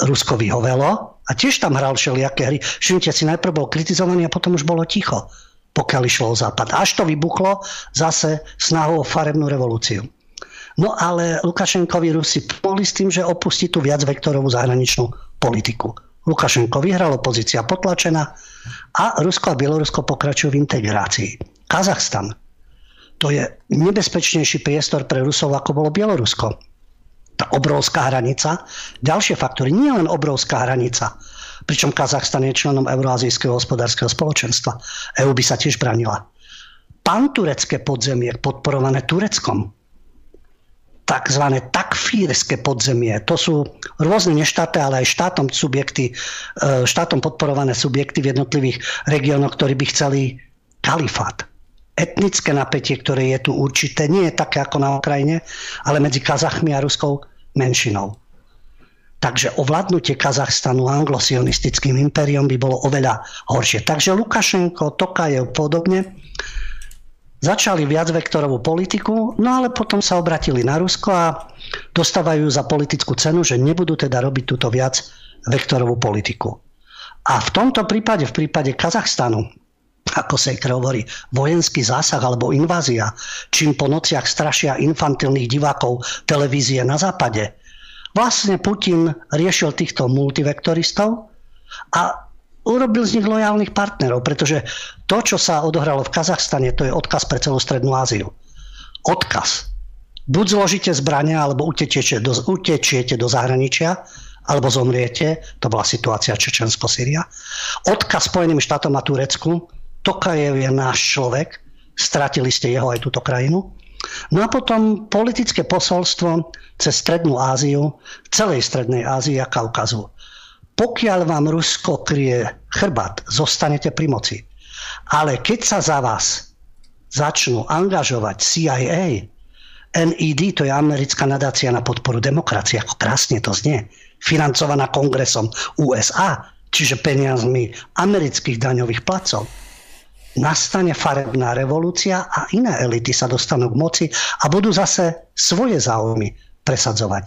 Rusko vyhovelo a tiež tam hral všelijaké hry. Všimnite si, najprv bol kritizovaný a potom už bolo ticho pokiaľ išlo o západ. Až to vybuchlo zase snahou o farebnú revolúciu. No ale Lukašenkovi Rusi boli s tým, že opustí tú viac vektorovú zahraničnú politiku. Lukašenko vyhral, opozícia potlačená a Rusko a Bielorusko pokračujú v integrácii. Kazachstan. To je nebezpečnejší priestor pre Rusov, ako bolo Bielorusko. Tá obrovská hranica. Ďalšie faktory. Nie len obrovská hranica, pričom Kazachstan je členom Euroazijského hospodárskeho spoločenstva. EU by sa tiež bránila. Panturecké podzemie, podporované Tureckom, takzvané takfírske podzemie. To sú rôzne neštáte, ale aj štátom, subjekty, e, štátom podporované subjekty v jednotlivých regiónoch, ktorí by chceli kalifát. Etnické napätie, ktoré je tu určité, nie je také ako na Ukrajine, ale medzi Kazachmi a ruskou menšinou. Takže ovládnutie Kazachstanu anglosionistickým impériom by bolo oveľa horšie. Takže Lukašenko, Tokajev podobne začali viacvektorovú politiku, no ale potom sa obratili na Rusko a dostávajú za politickú cenu, že nebudú teda robiť túto viac vektorovú politiku. A v tomto prípade, v prípade Kazachstanu, ako sa hovorí, vojenský zásah alebo invázia, čím po nociach strašia infantilných divákov televízie na západe, Vlastne Putin riešil týchto multivektoristov a urobil z nich lojálnych partnerov, pretože to, čo sa odohralo v Kazachstane, to je odkaz pre celú Strednú Áziu. Odkaz. Buď zložíte zbrania, alebo utečiete do, utečiete do zahraničia, alebo zomriete. To bola situácia Čečensko-Syria. Odkaz Spojeným štátom a Turecku. Tokajev je náš človek. Stratili ste jeho aj túto krajinu. No a potom politické posolstvo cez Strednú Áziu, celej Strednej Ázii a Kaukazu. Pokiaľ vám Rusko kryje chrbát, zostanete pri moci. Ale keď sa za vás začnú angažovať CIA, NED, to je americká nadácia na podporu demokracie, ako krásne to znie, financovaná kongresom USA, čiže peniazmi amerických daňových placov, nastane farebná revolúcia a iné elity sa dostanú k moci a budú zase svoje záujmy presadzovať.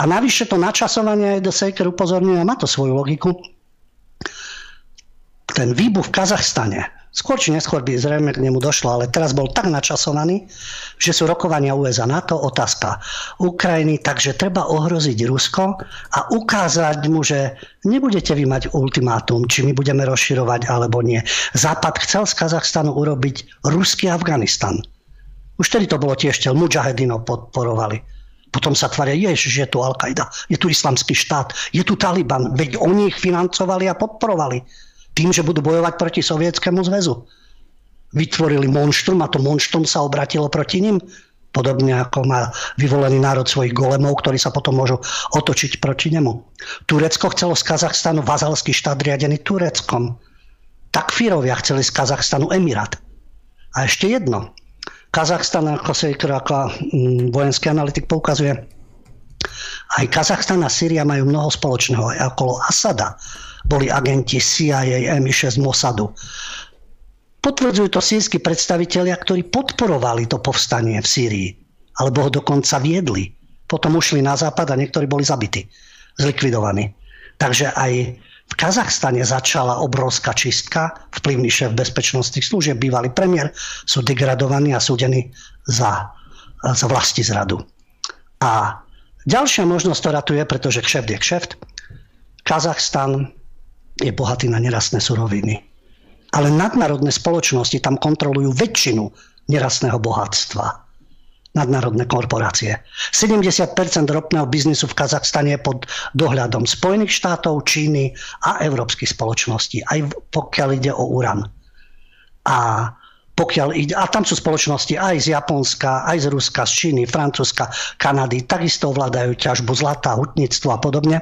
A navyše to načasovanie aj do Sejker upozorňuje, má to svoju logiku. Ten výbuch v Kazachstane, skôr či neskôr by zrejme k nemu došlo, ale teraz bol tak načasovaný, že sú rokovania USA NATO, otázka Ukrajiny, takže treba ohroziť Rusko a ukázať mu, že nebudete vy mať ultimátum, či my budeme rozširovať alebo nie. Západ chcel z Kazachstanu urobiť ruský Afganistan. Už tedy to bolo tiež, Mujahedinov podporovali. Potom sa tvária, že je tu Al-Qaida, je tu islamský štát, je tu Taliban, veď oni ich financovali a podporovali tým, že budú bojovať proti Sovietskému zväzu. Vytvorili monštrum a to monštrum sa obratilo proti ním, podobne ako má vyvolený národ svojich golemov, ktorí sa potom môžu otočiť proti nemu. Turecko chcelo z Kazachstanu vazalský štát riadený Tureckom. Takfírovia chceli z Kazachstanu Emirát. A ešte jedno. Kazachstan, ako sa ako mm, vojenský analytik poukazuje, aj Kazachstan a Syria majú mnoho spoločného. Aj okolo Asada boli agenti CIA, MI6 Mossadu. Potvrdzujú to sírsky predstavitelia, ktorí podporovali to povstanie v Sýrii. Alebo ho dokonca viedli. Potom ušli na západ a niektorí boli zabití, zlikvidovaní. Takže aj v Kazachstane začala obrovská čistka, vplyvný šéf bezpečnostných služieb, bývalý premiér, sú degradovaní a súdení za, za vlasti zradu. A ďalšia možnosť, ktorá tu je, pretože kšeft je kšeft, Kazachstan je bohatý na nerastné suroviny. Ale nadnárodné spoločnosti tam kontrolujú väčšinu nerastného bohatstva nadnárodné korporácie. 70% ropného biznisu v Kazachstane je pod dohľadom Spojených štátov, Číny a európskych spoločností, aj pokiaľ ide o uran. A pokiaľ ide, a tam sú spoločnosti aj z Japonska, aj z Ruska, z Číny, Francúzska, Kanady, takisto ovládajú ťažbu zlata, hutníctvo a podobne.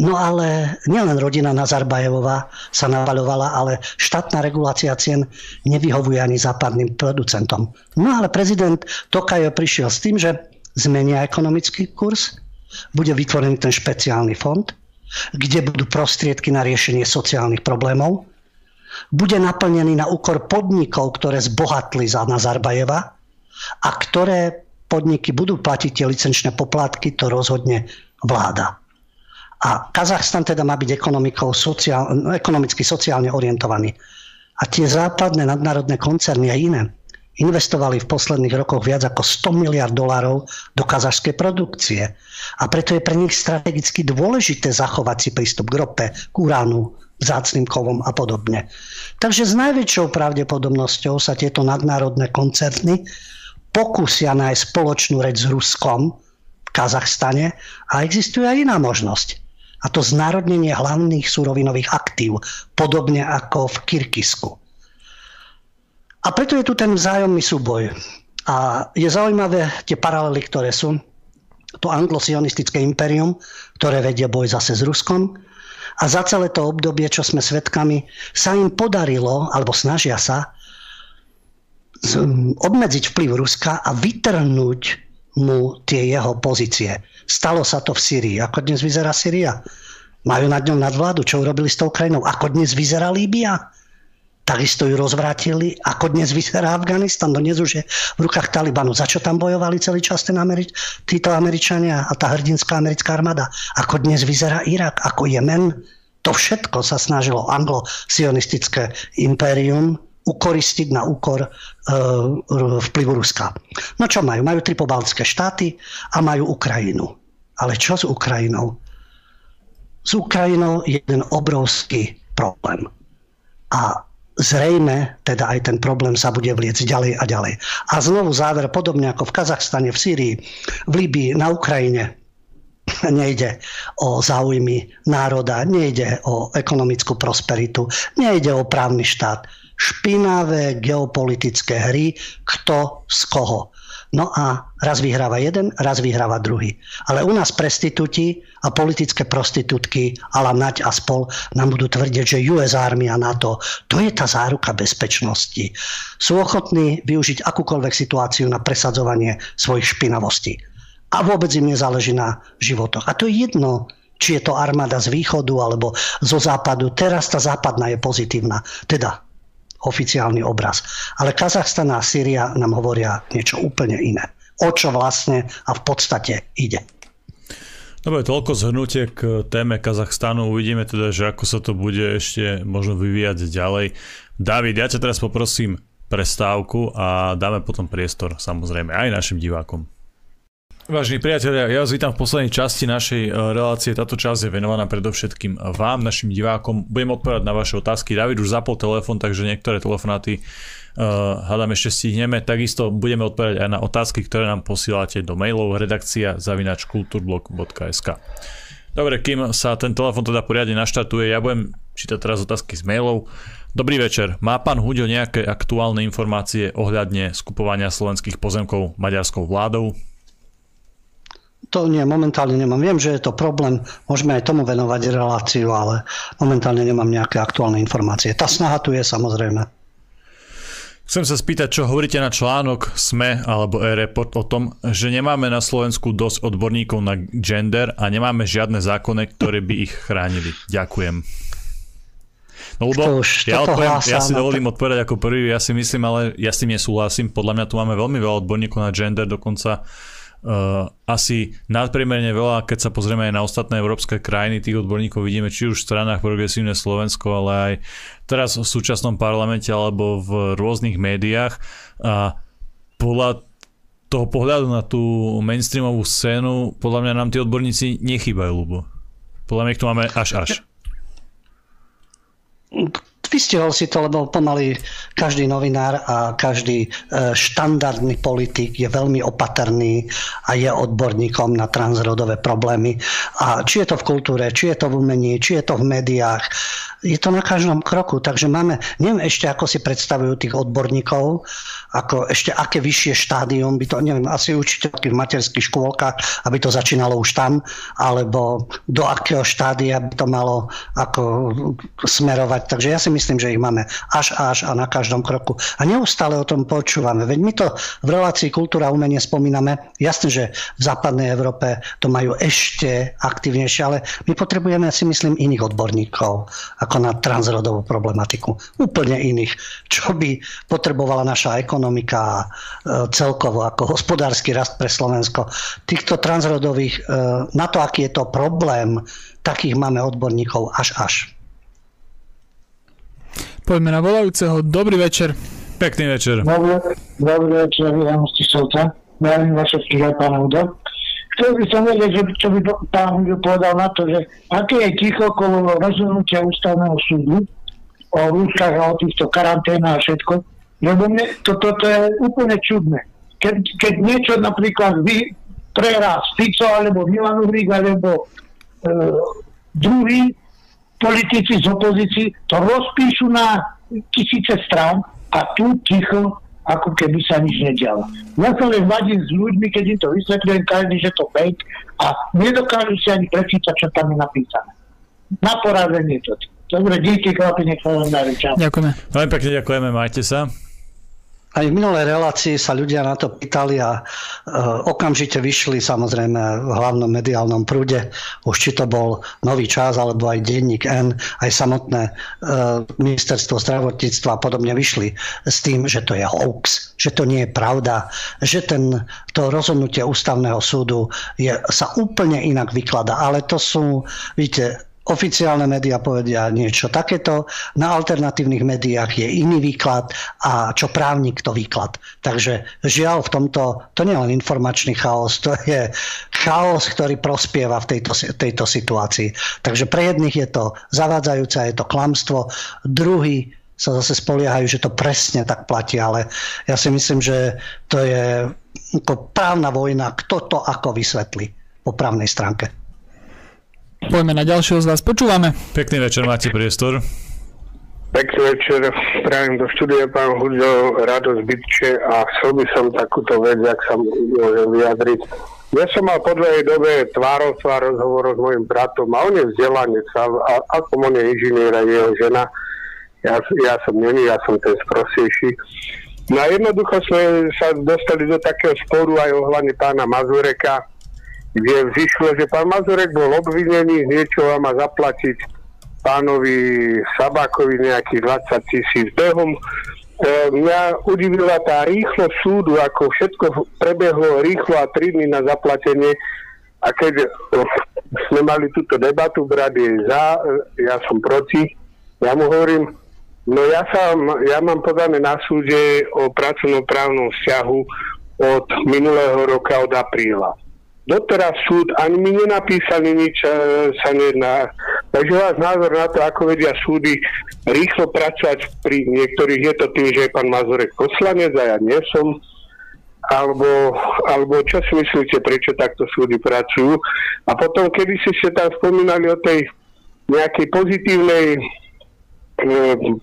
No ale nielen rodina Nazarbajevová sa nabaľovala, ale štátna regulácia cien nevyhovuje ani západným producentom. No ale prezident Tokajo prišiel s tým, že zmenia ekonomický kurz, bude vytvorený ten špeciálny fond, kde budú prostriedky na riešenie sociálnych problémov, bude naplnený na úkor podnikov, ktoré zbohatli za Nazarbajeva a ktoré podniky budú platiť tie licenčné poplatky, to rozhodne vláda. A Kazachstan teda má byť sociál, ekonomicky sociálne orientovaný. A tie západné nadnárodné koncerny a iné investovali v posledných rokoch viac ako 100 miliard dolárov do kazašskej produkcie. A preto je pre nich strategicky dôležité zachovať si prístup k rope, k uránu, vzácným kovom a podobne. Takže s najväčšou pravdepodobnosťou sa tieto nadnárodné koncerny pokúsia nájsť spoločnú reč s Ruskom v Kazachstane a existuje aj iná možnosť a to znárodnenie hlavných surovinových aktív, podobne ako v Kyrkysku. A preto je tu ten vzájomný súboj. A je zaujímavé tie paralely, ktoré sú. To anglosionistické imperium, ktoré vedie boj zase s Ruskom. A za celé to obdobie, čo sme svedkami, sa im podarilo, alebo snažia sa, obmedziť vplyv Ruska a vytrhnúť mu tie jeho pozície. Stalo sa to v Syrii. Ako dnes vyzerá Syria? Majú nad ňou nadvládu. Čo urobili s tou krajinou? Ako dnes vyzerá Líbia? Takisto ju rozvrátili. Ako dnes vyzerá Afganistan? No dnes už je v rukách Talibanu. Za čo tam bojovali celý čas ten Ameri- títo Američania a tá hrdinská americká armáda? Ako dnes vyzerá Irak? Ako Jemen? To všetko sa snažilo anglo-sionistické impérium ukoristiť na úkor e, vplyvu Ruska. No čo majú? Majú tri pobaltské štáty a majú Ukrajinu. Ale čo s Ukrajinou? S Ukrajinou je jeden obrovský problém. A zrejme teda aj ten problém sa bude vliecť ďalej a ďalej. A znovu záver, podobne ako v Kazachstane, v Sýrii, v Líbii, na Ukrajine, nejde o záujmy národa, nejde o ekonomickú prosperitu, nejde o právny štát. Špinavé geopolitické hry, kto z koho. No a raz vyhráva jeden, raz vyhráva druhý. Ale u nás prestitúti a politické prostitútky la Nať a spol nám budú tvrdiť, že US Army a NATO, to je tá záruka bezpečnosti. Sú ochotní využiť akúkoľvek situáciu na presadzovanie svojich špinavostí. A vôbec im nezáleží na životoch. A to je jedno, či je to armáda z východu alebo zo západu. Teraz tá západná je pozitívna. Teda oficiálny obraz. Ale Kazachstan a Syria nám hovoria niečo úplne iné. O čo vlastne a v podstate ide.
Dobre, toľko zhrnutie k téme Kazachstanu. Uvidíme teda, že ako sa to bude ešte možno vyvíjať ďalej. David, ja ťa teraz poprosím prestávku a dáme potom priestor samozrejme aj našim divákom. Vážení priatelia, ja vás vítam v poslednej časti našej e, relácie. Táto časť je venovaná predovšetkým vám, našim divákom. Budem odpovedať na vaše otázky. David už zapol telefon, takže niektoré telefonáty uh, hádam ešte stihneme. Takisto budeme odpovedať aj na otázky, ktoré nám posielate do mailov redakcia zavinač kulturblog.sk Dobre, kým sa ten telefon teda poriadne naštartuje, ja budem čítať teraz otázky z mailov. Dobrý večer. Má pán Huďo nejaké aktuálne informácie ohľadne skupovania slovenských pozemkov maďarskou vládou?
To nie, momentálne nemám. Viem, že je to problém, môžeme aj tomu venovať reláciu, ale momentálne nemám nejaké aktuálne informácie. Tá snaha tu je samozrejme.
Chcem sa spýtať, čo hovoríte na článok SME alebo e-report o tom, že nemáme na Slovensku dosť odborníkov na gender a nemáme žiadne zákony, ktoré by ich chránili. Ďakujem. No lebo už, ja, odpoviem, ja si dovolím odpovedať ako prvý, ja si myslím, ale ja s tým nesúhlasím. Podľa mňa tu máme veľmi veľa odborníkov na gender, dokonca Uh, asi nadpriemerne veľa, keď sa pozrieme aj na ostatné európske krajiny, tých odborníkov vidíme či už v stranách Progresívne Slovensko, ale aj teraz v súčasnom parlamente alebo v rôznych médiách. A podľa toho pohľadu na tú mainstreamovú scénu, podľa mňa nám tí odborníci nechýbajú, Lubo. Podľa mňa ich tu máme až až.
Vystihol si to, lebo pomaly každý novinár a každý e, štandardný politik je veľmi opatrný a je odborníkom na transrodové problémy. A či je to v kultúre, či je to v umení, či je to v médiách, je to na každom kroku. Takže máme, neviem ešte, ako si predstavujú tých odborníkov, ako ešte aké vyššie štádium by to, neviem, asi učiteľky v materských škôlkach, aby to začínalo už tam, alebo do akého štádia by to malo ako smerovať. Takže ja si myslím, že ich máme až až a na každom kroku. A neustále o tom počúvame. Veď my to v relácii kultúra a umenie spomíname. Jasne, že v západnej Európe to majú ešte aktívnejšie, ale my potrebujeme si myslím iných odborníkov ako na transrodovú problematiku. Úplne iných. Čo by potrebovala naša ekonomika e, celkovo ako hospodársky rast pre Slovensko. Týchto transrodových, e, na to, aký je to problém, takých máme odborníkov až až.
Poďme na volajúceho. Dobrý večer.
Pekný večer.
Dobrý, dobrý večer, Jan Stisovca. Zdravím vás všetkých aj pán Udo. Chcel by som vedieť, že, čo by pán Udo povedal na to, že aké je ticho okolo rozhodnutia ústavného súdu o rúškach a o týchto karanténach a všetko. Lebo mne to, to, to je úplne čudné. Keď, keď niečo napríklad vy prehrá Fico alebo Milan Uhrík alebo e, druhý politici z opozícii, to rozpíšu na tisíce strán a tu ticho ako keby sa nič nedialo. Ja sa len vadím s ľuďmi, keď im to vysvetľujem každý, že to fake a nedokážu si ani prečítať, čo tam je napísané. Na poradenie to. Dobre, díky, chlapi, nech sa vám.
Ďakujeme.
Veľmi pekne ďakujeme, majte sa.
Aj v minulej relácii sa ľudia na to pýtali a e, okamžite vyšli samozrejme v hlavnom mediálnom prúde, už či to bol Nový čas alebo aj denník N, aj samotné e, ministerstvo zdravotníctva a podobne vyšli s tým, že to je hoax, že to nie je pravda, že ten, to rozhodnutie ústavného súdu je, sa úplne inak vyklada. Ale to sú, víte, oficiálne médiá povedia niečo takéto, na alternatívnych médiách je iný výklad a čo právnik to výklad. Takže žiaľ v tomto, to nie je len informačný chaos, to je chaos, ktorý prospieva v tejto, tejto situácii. Takže pre jedných je to zavádzajúce, je to klamstvo, druhý sa zase spoliehajú, že to presne tak platí, ale ja si myslím, že to je ako právna vojna, kto to ako vysvetlí po právnej stránke.
Poďme na ďalšieho z vás. Počúvame.
Pekný večer, máte priestor.
Pekný večer, pravím do štúdia pán Hudo, radosť bytče a chcel by som takúto vec, ak sa môžem vyjadriť. Ja som mal po dlhej dobe tvárov tvár rozhovor s mojim bratom a on je vzdelanec a, a ako on je inžinier a jeho žena. Ja, ja som není, ja som ten sprostejší. No a jednoducho sme sa dostali do takého sporu aj ohľadne pána Mazureka, kde vyšlo, že pán Mazurek bol obvinený, niečo má zaplatiť pánovi Sabákovi nejakých 20 tisíc behom. E, mňa udivila tá rýchlo súdu, ako všetko prebehlo rýchlo a 3 dní na zaplatenie. A keď sme mali túto debatu, brat je za, ja som proti, ja mu hovorím, no ja, sa, ja mám podané na súde o pracovnoprávnom vzťahu od minulého roka, od apríla doteraz súd ani mi nenapísali nič, e, sa nejedná. Takže váš názor na to, ako vedia súdy rýchlo pracovať pri niektorých, je to tým, že je pán Mazurek poslanec a ja nie som, alebo, alebo čo si myslíte, prečo takto súdy pracujú. A potom, kedy si ste tam spomínali o tej nejakej pozitívnej e,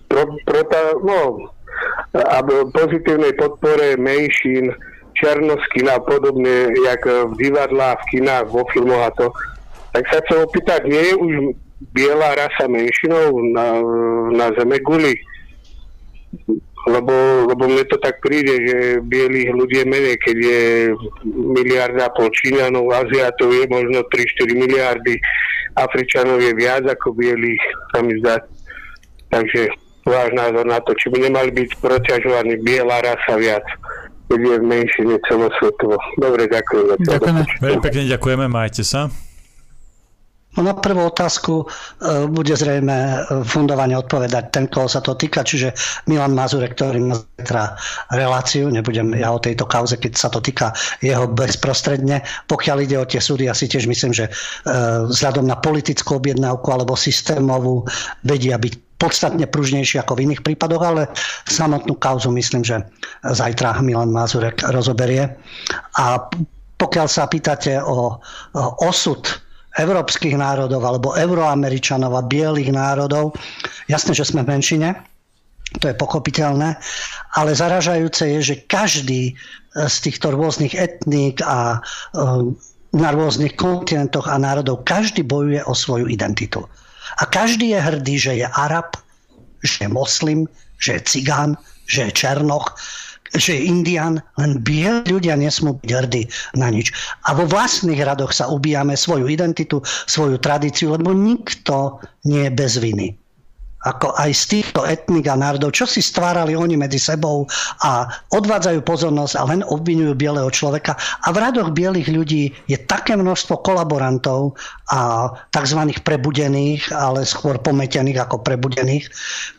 pro, pro, no, pozitívnej podpore menšín, černosky a podobne, jak v divadlách, v kinách, vo filmoch a to. Tak sa chcem opýtať, nie je už biela rasa menšinou na, na zeme guli? Lebo, lebo mne to tak príde, že bielých ľudí je menej, keď je miliarda pol Číňanov, Aziatov je možno 3-4 miliardy, Afričanov je viac ako bielých, sa mi zdá. Takže váš názor na to, či by nemali byť protiažovaní biela rasa viac keď je v menšine celosvetovo. Dobre, ďakujem.
Ďakujeme.
Veľmi pekne ďakujeme, majte sa.
No na prvú otázku e, bude zrejme e, fundovane odpovedať ten, koho sa to týka, čiže Milan Mazurek, ktorý má zajtra reláciu, nebudem ja o tejto kauze, keď sa to týka jeho bezprostredne. Pokiaľ ide o tie súdy, ja si tiež myslím, že e, vzhľadom na politickú objednávku alebo systémovú vedia byť podstatne pružnejší ako v iných prípadoch, ale samotnú kauzu myslím, že zajtra Milan Mazurek rozoberie. A pokiaľ sa pýtate o osud európskych národov alebo euroameričanov a bielých národov, jasné, že sme v menšine, to je pochopiteľné, ale zaražajúce je, že každý z týchto rôznych etník a na rôznych kontinentoch a národov, každý bojuje o svoju identitu. A každý je hrdý, že je Arab, že je moslim, že je cigán, že je černoch, že je indian, len bieli ľudia nesmú byť hrdí na nič. A vo vlastných radoch sa ubíjame svoju identitu, svoju tradíciu, lebo nikto nie je bez viny ako aj z týchto etnik a národov, čo si stvárali oni medzi sebou a odvádzajú pozornosť a len obvinujú bieleho človeka. A v radoch bielých ľudí je také množstvo kolaborantov a tzv. prebudených, ale skôr pometených ako prebudených,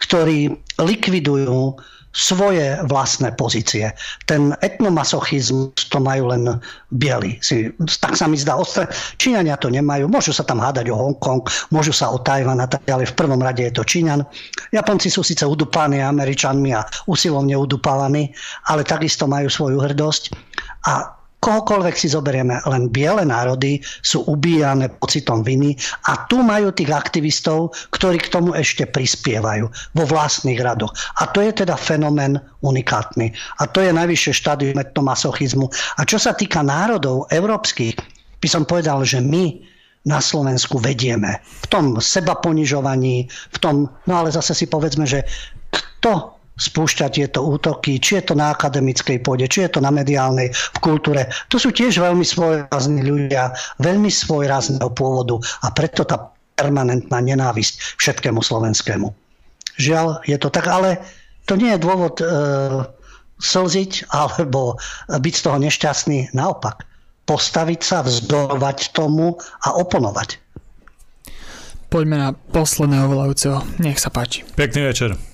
ktorí likvidujú svoje vlastné pozície. Ten etnomasochizmus to majú len bieli. Tak sa mi zdá ostre. Číňania to nemajú. Môžu sa tam hádať o Hongkong, môžu sa o Tajvan a tak ďalej. V prvom rade je to Číňan. Japonci sú síce udupáni Američanmi a usilovne udupávaní, ale takisto majú svoju hrdosť. A kohokoľvek si zoberieme, len biele národy sú ubíjane pocitom viny a tu majú tých aktivistov, ktorí k tomu ešte prispievajú vo vlastných radoch. A to je teda fenomén unikátny. A to je najvyššie štádium etnomasochizmu. A čo sa týka národov európskych, by som povedal, že my na Slovensku vedieme. V tom seba ponižovaní, v tom, no ale zase si povedzme, že kto spúšťať tieto útoky, či je to na akademickej pôde, či je to na mediálnej, v kultúre. To sú tiež veľmi svojrazní ľudia, veľmi svojrazného pôvodu a preto tá permanentná nenávisť všetkému slovenskému. Žiaľ, je to tak, ale to nie je dôvod e, slziť alebo byť z toho nešťastný. Naopak, postaviť sa, vzdorovať tomu a oponovať.
Poďme na posledného volajúceho. Nech sa páči.
Pekný večer.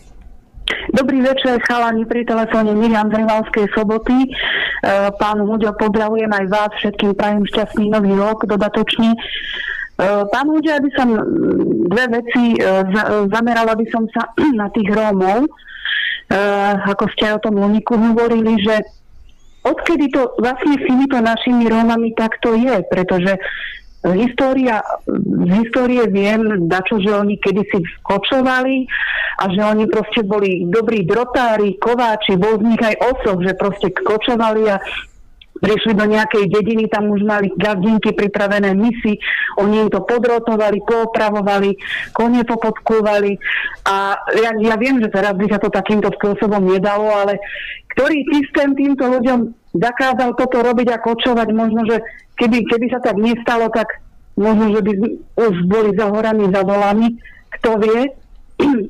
Dobrý večer, chalani pri telefóne Miriam z soboty. E, pán Huďo, pozdravujem aj vás, všetkým prajem šťastný nový rok dodatočne. E, pán Huďo, aby som dve veci e, zamerala by som sa na tých Rómov, ako ste aj o tom Luniku hovorili, že odkedy to vlastne s týmito našimi Rómami takto je, pretože História, z histórie viem, dačo, že oni kedysi kočovali a že oni proste boli dobrí drotári, kováči, bol z nich aj osoch, že proste kočovali a prišli do nejakej dediny, tam už mali gazdinky pripravené misy, oni im to podrotovali, poopravovali, kone popodkúvali a ja, ja viem, že teraz by sa to takýmto spôsobom nedalo, ale ktorý systém týmto ľuďom zakázal toto robiť a kočovať, možno, že keby, keby sa tak nestalo, tak možno, že by už boli za horami, za dolami, kto vie.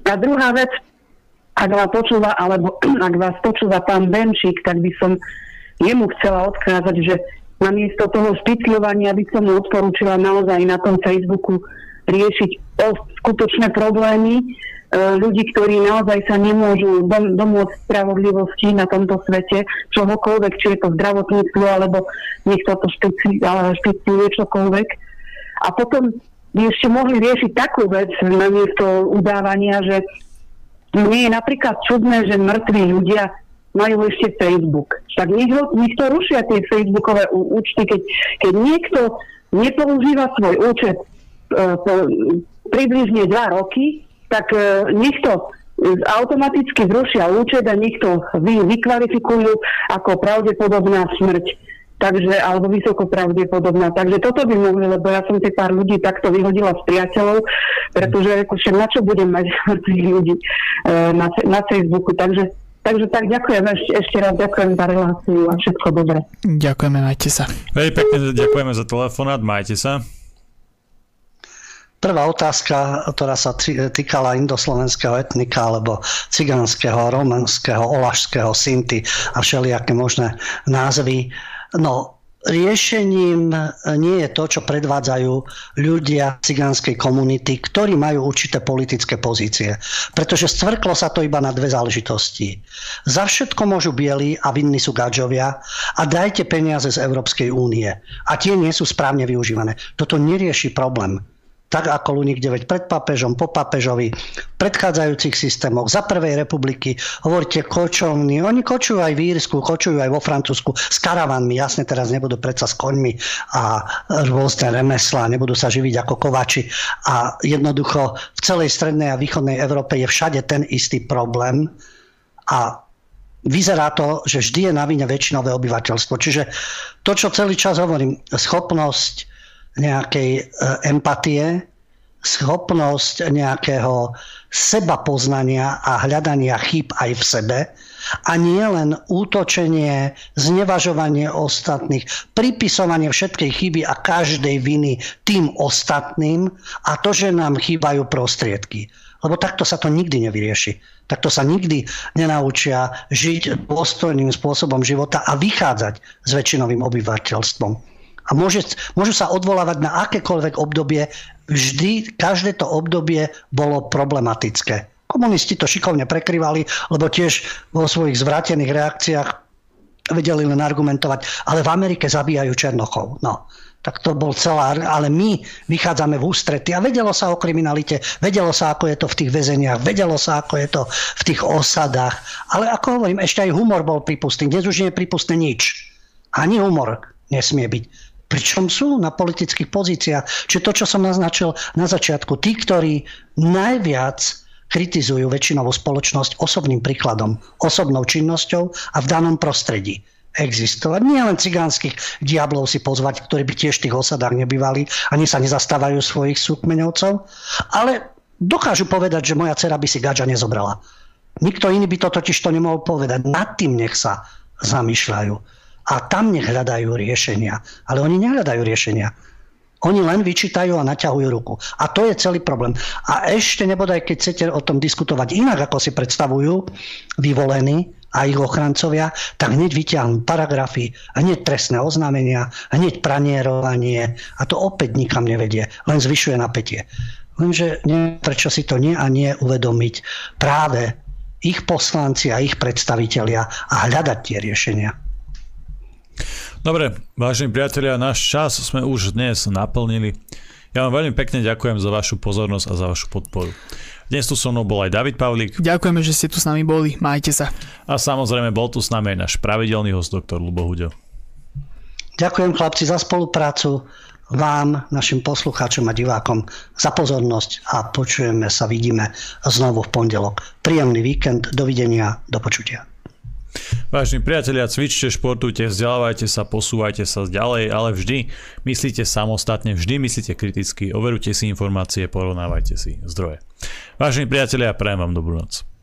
A druhá vec, ak vás počúva, alebo ak vás počúva pán Benčík, tak by som jemu chcela odkázať, že namiesto toho špicľovania by som mu odporúčila naozaj na tom Facebooku riešiť skutočné problémy, ľudí, ktorí naozaj sa nemôžu dom, domôcť spravodlivosti na tomto svete, čohokoľvek, či je to zdravotníctvo, alebo nech to špeciálne čokoľvek. A potom by ešte mohli riešiť takú vec namiesto udávania, že nie je napríklad čudné, že mŕtvi ľudia majú ešte Facebook. Tak nech, rušia tie Facebookové účty, keď, keď niekto nepoužíva svoj účet e, po, približne dva roky, tak e, nech to automaticky zrušia účet a nech to vy, vykvalifikujú ako pravdepodobná smrť. Takže, alebo vysoko pravdepodobná. Takže toto by mohli, lebo ja som si pár ľudí takto vyhodila s priateľov, pretože akože na čo budem mať tých ľudí e, na, na Facebooku. Takže Takže tak ďakujem ešte, ešte raz, ďakujem za reláciu a všetko dobré.
Ďakujeme, majte sa.
Veľmi pekne ďakujeme za telefonát, majte sa.
Prvá otázka, ktorá sa týkala indoslovenského etnika alebo cigánskeho, romanského, olašského, sinty a všelijaké možné názvy. No, riešením nie je to, čo predvádzajú ľudia cigánskej komunity, ktorí majú určité politické pozície. Pretože stvrklo sa to iba na dve záležitosti. Za všetko môžu bieli a vinní sú gadžovia a dajte peniaze z Európskej únie. A tie nie sú správne využívané. Toto nerieši problém tak ako Luník 9 pred papežom, po papežovi, v predchádzajúcich systémoch, za prvej republiky, hovoríte kočovní, oni kočujú aj v Írsku, kočujú aj vo Francúzsku s karavanmi, jasne teraz nebudú predsa s koňmi a rôzne remesla, nebudú sa živiť ako kovači. A jednoducho v celej strednej a východnej Európe je všade ten istý problém. A vyzerá to, že vždy je na vine väčšinové obyvateľstvo. Čiže to, čo celý čas hovorím, schopnosť nejakej e, empatie, schopnosť nejakého seba poznania a hľadania chyb aj v sebe a nie len útočenie, znevažovanie ostatných, pripisovanie všetkej chyby a každej viny tým ostatným a to, že nám chýbajú prostriedky. Lebo takto sa to nikdy nevyrieši. Takto sa nikdy nenaučia žiť dôstojným spôsobom života a vychádzať s väčšinovým obyvateľstvom. A môže, môžu sa odvolávať na akékoľvek obdobie. Vždy, každé to obdobie bolo problematické. Komunisti to šikovne prekryvali, lebo tiež vo svojich zvrátených reakciách vedeli len argumentovať, ale v Amerike zabíjajú Černochov. No, tak to bol celá, ale my vychádzame v ústrety a vedelo sa o kriminalite, vedelo sa, ako je to v tých väzeniach, vedelo sa, ako je to v tých osadách. Ale ako hovorím, ešte aj humor bol pripustný. Dnes už nie je pripustné nič. Ani humor nesmie byť pričom sú na politických pozíciách. Čiže to, čo som naznačil na začiatku, tí, ktorí najviac kritizujú väčšinovú spoločnosť osobným príkladom, osobnou činnosťou a v danom prostredí existovať. Nie len cigánskych diablov si pozvať, ktorí by tiež v tých osadách nebývali, ani sa nezastávajú svojich súkmeňovcov, ale dokážu povedať, že moja dcera by si gača nezobrala. Nikto iný by to totiž to nemohol povedať. Nad tým nech sa zamýšľajú a tam nech hľadajú riešenia. Ale oni nehľadajú riešenia. Oni len vyčítajú a naťahujú ruku. A to je celý problém. A ešte nebodaj, keď chcete o tom diskutovať inak, ako si predstavujú vyvolení a ich ochrancovia, tak hneď vyťahnú paragrafy, hneď trestné oznámenia, hneď pranierovanie a to opäť nikam nevedie, len zvyšuje napätie. Lenže neviem, prečo si to nie a nie uvedomiť práve ich poslanci a ich predstavitelia a hľadať tie riešenia.
Dobre, vážení priatelia, náš čas sme už dnes naplnili. Ja vám veľmi pekne ďakujem za vašu pozornosť a za vašu podporu. Dnes tu so mnou bol aj David Pavlík.
Ďakujeme, že ste tu s nami boli. Majte sa.
A samozrejme bol tu s nami aj náš pravidelný host, doktor Lubo Huďo.
Ďakujem chlapci za spoluprácu vám, našim poslucháčom a divákom za pozornosť a počujeme sa, vidíme znovu v pondelok. Príjemný víkend, dovidenia, do počutia.
Vážení priatelia, cvičte, športujte, vzdelávajte sa, posúvajte sa ďalej, ale vždy myslíte samostatne, vždy myslíte kriticky, overujte si informácie, porovnávajte si zdroje. Vážení priatelia, prajem vám dobrú noc.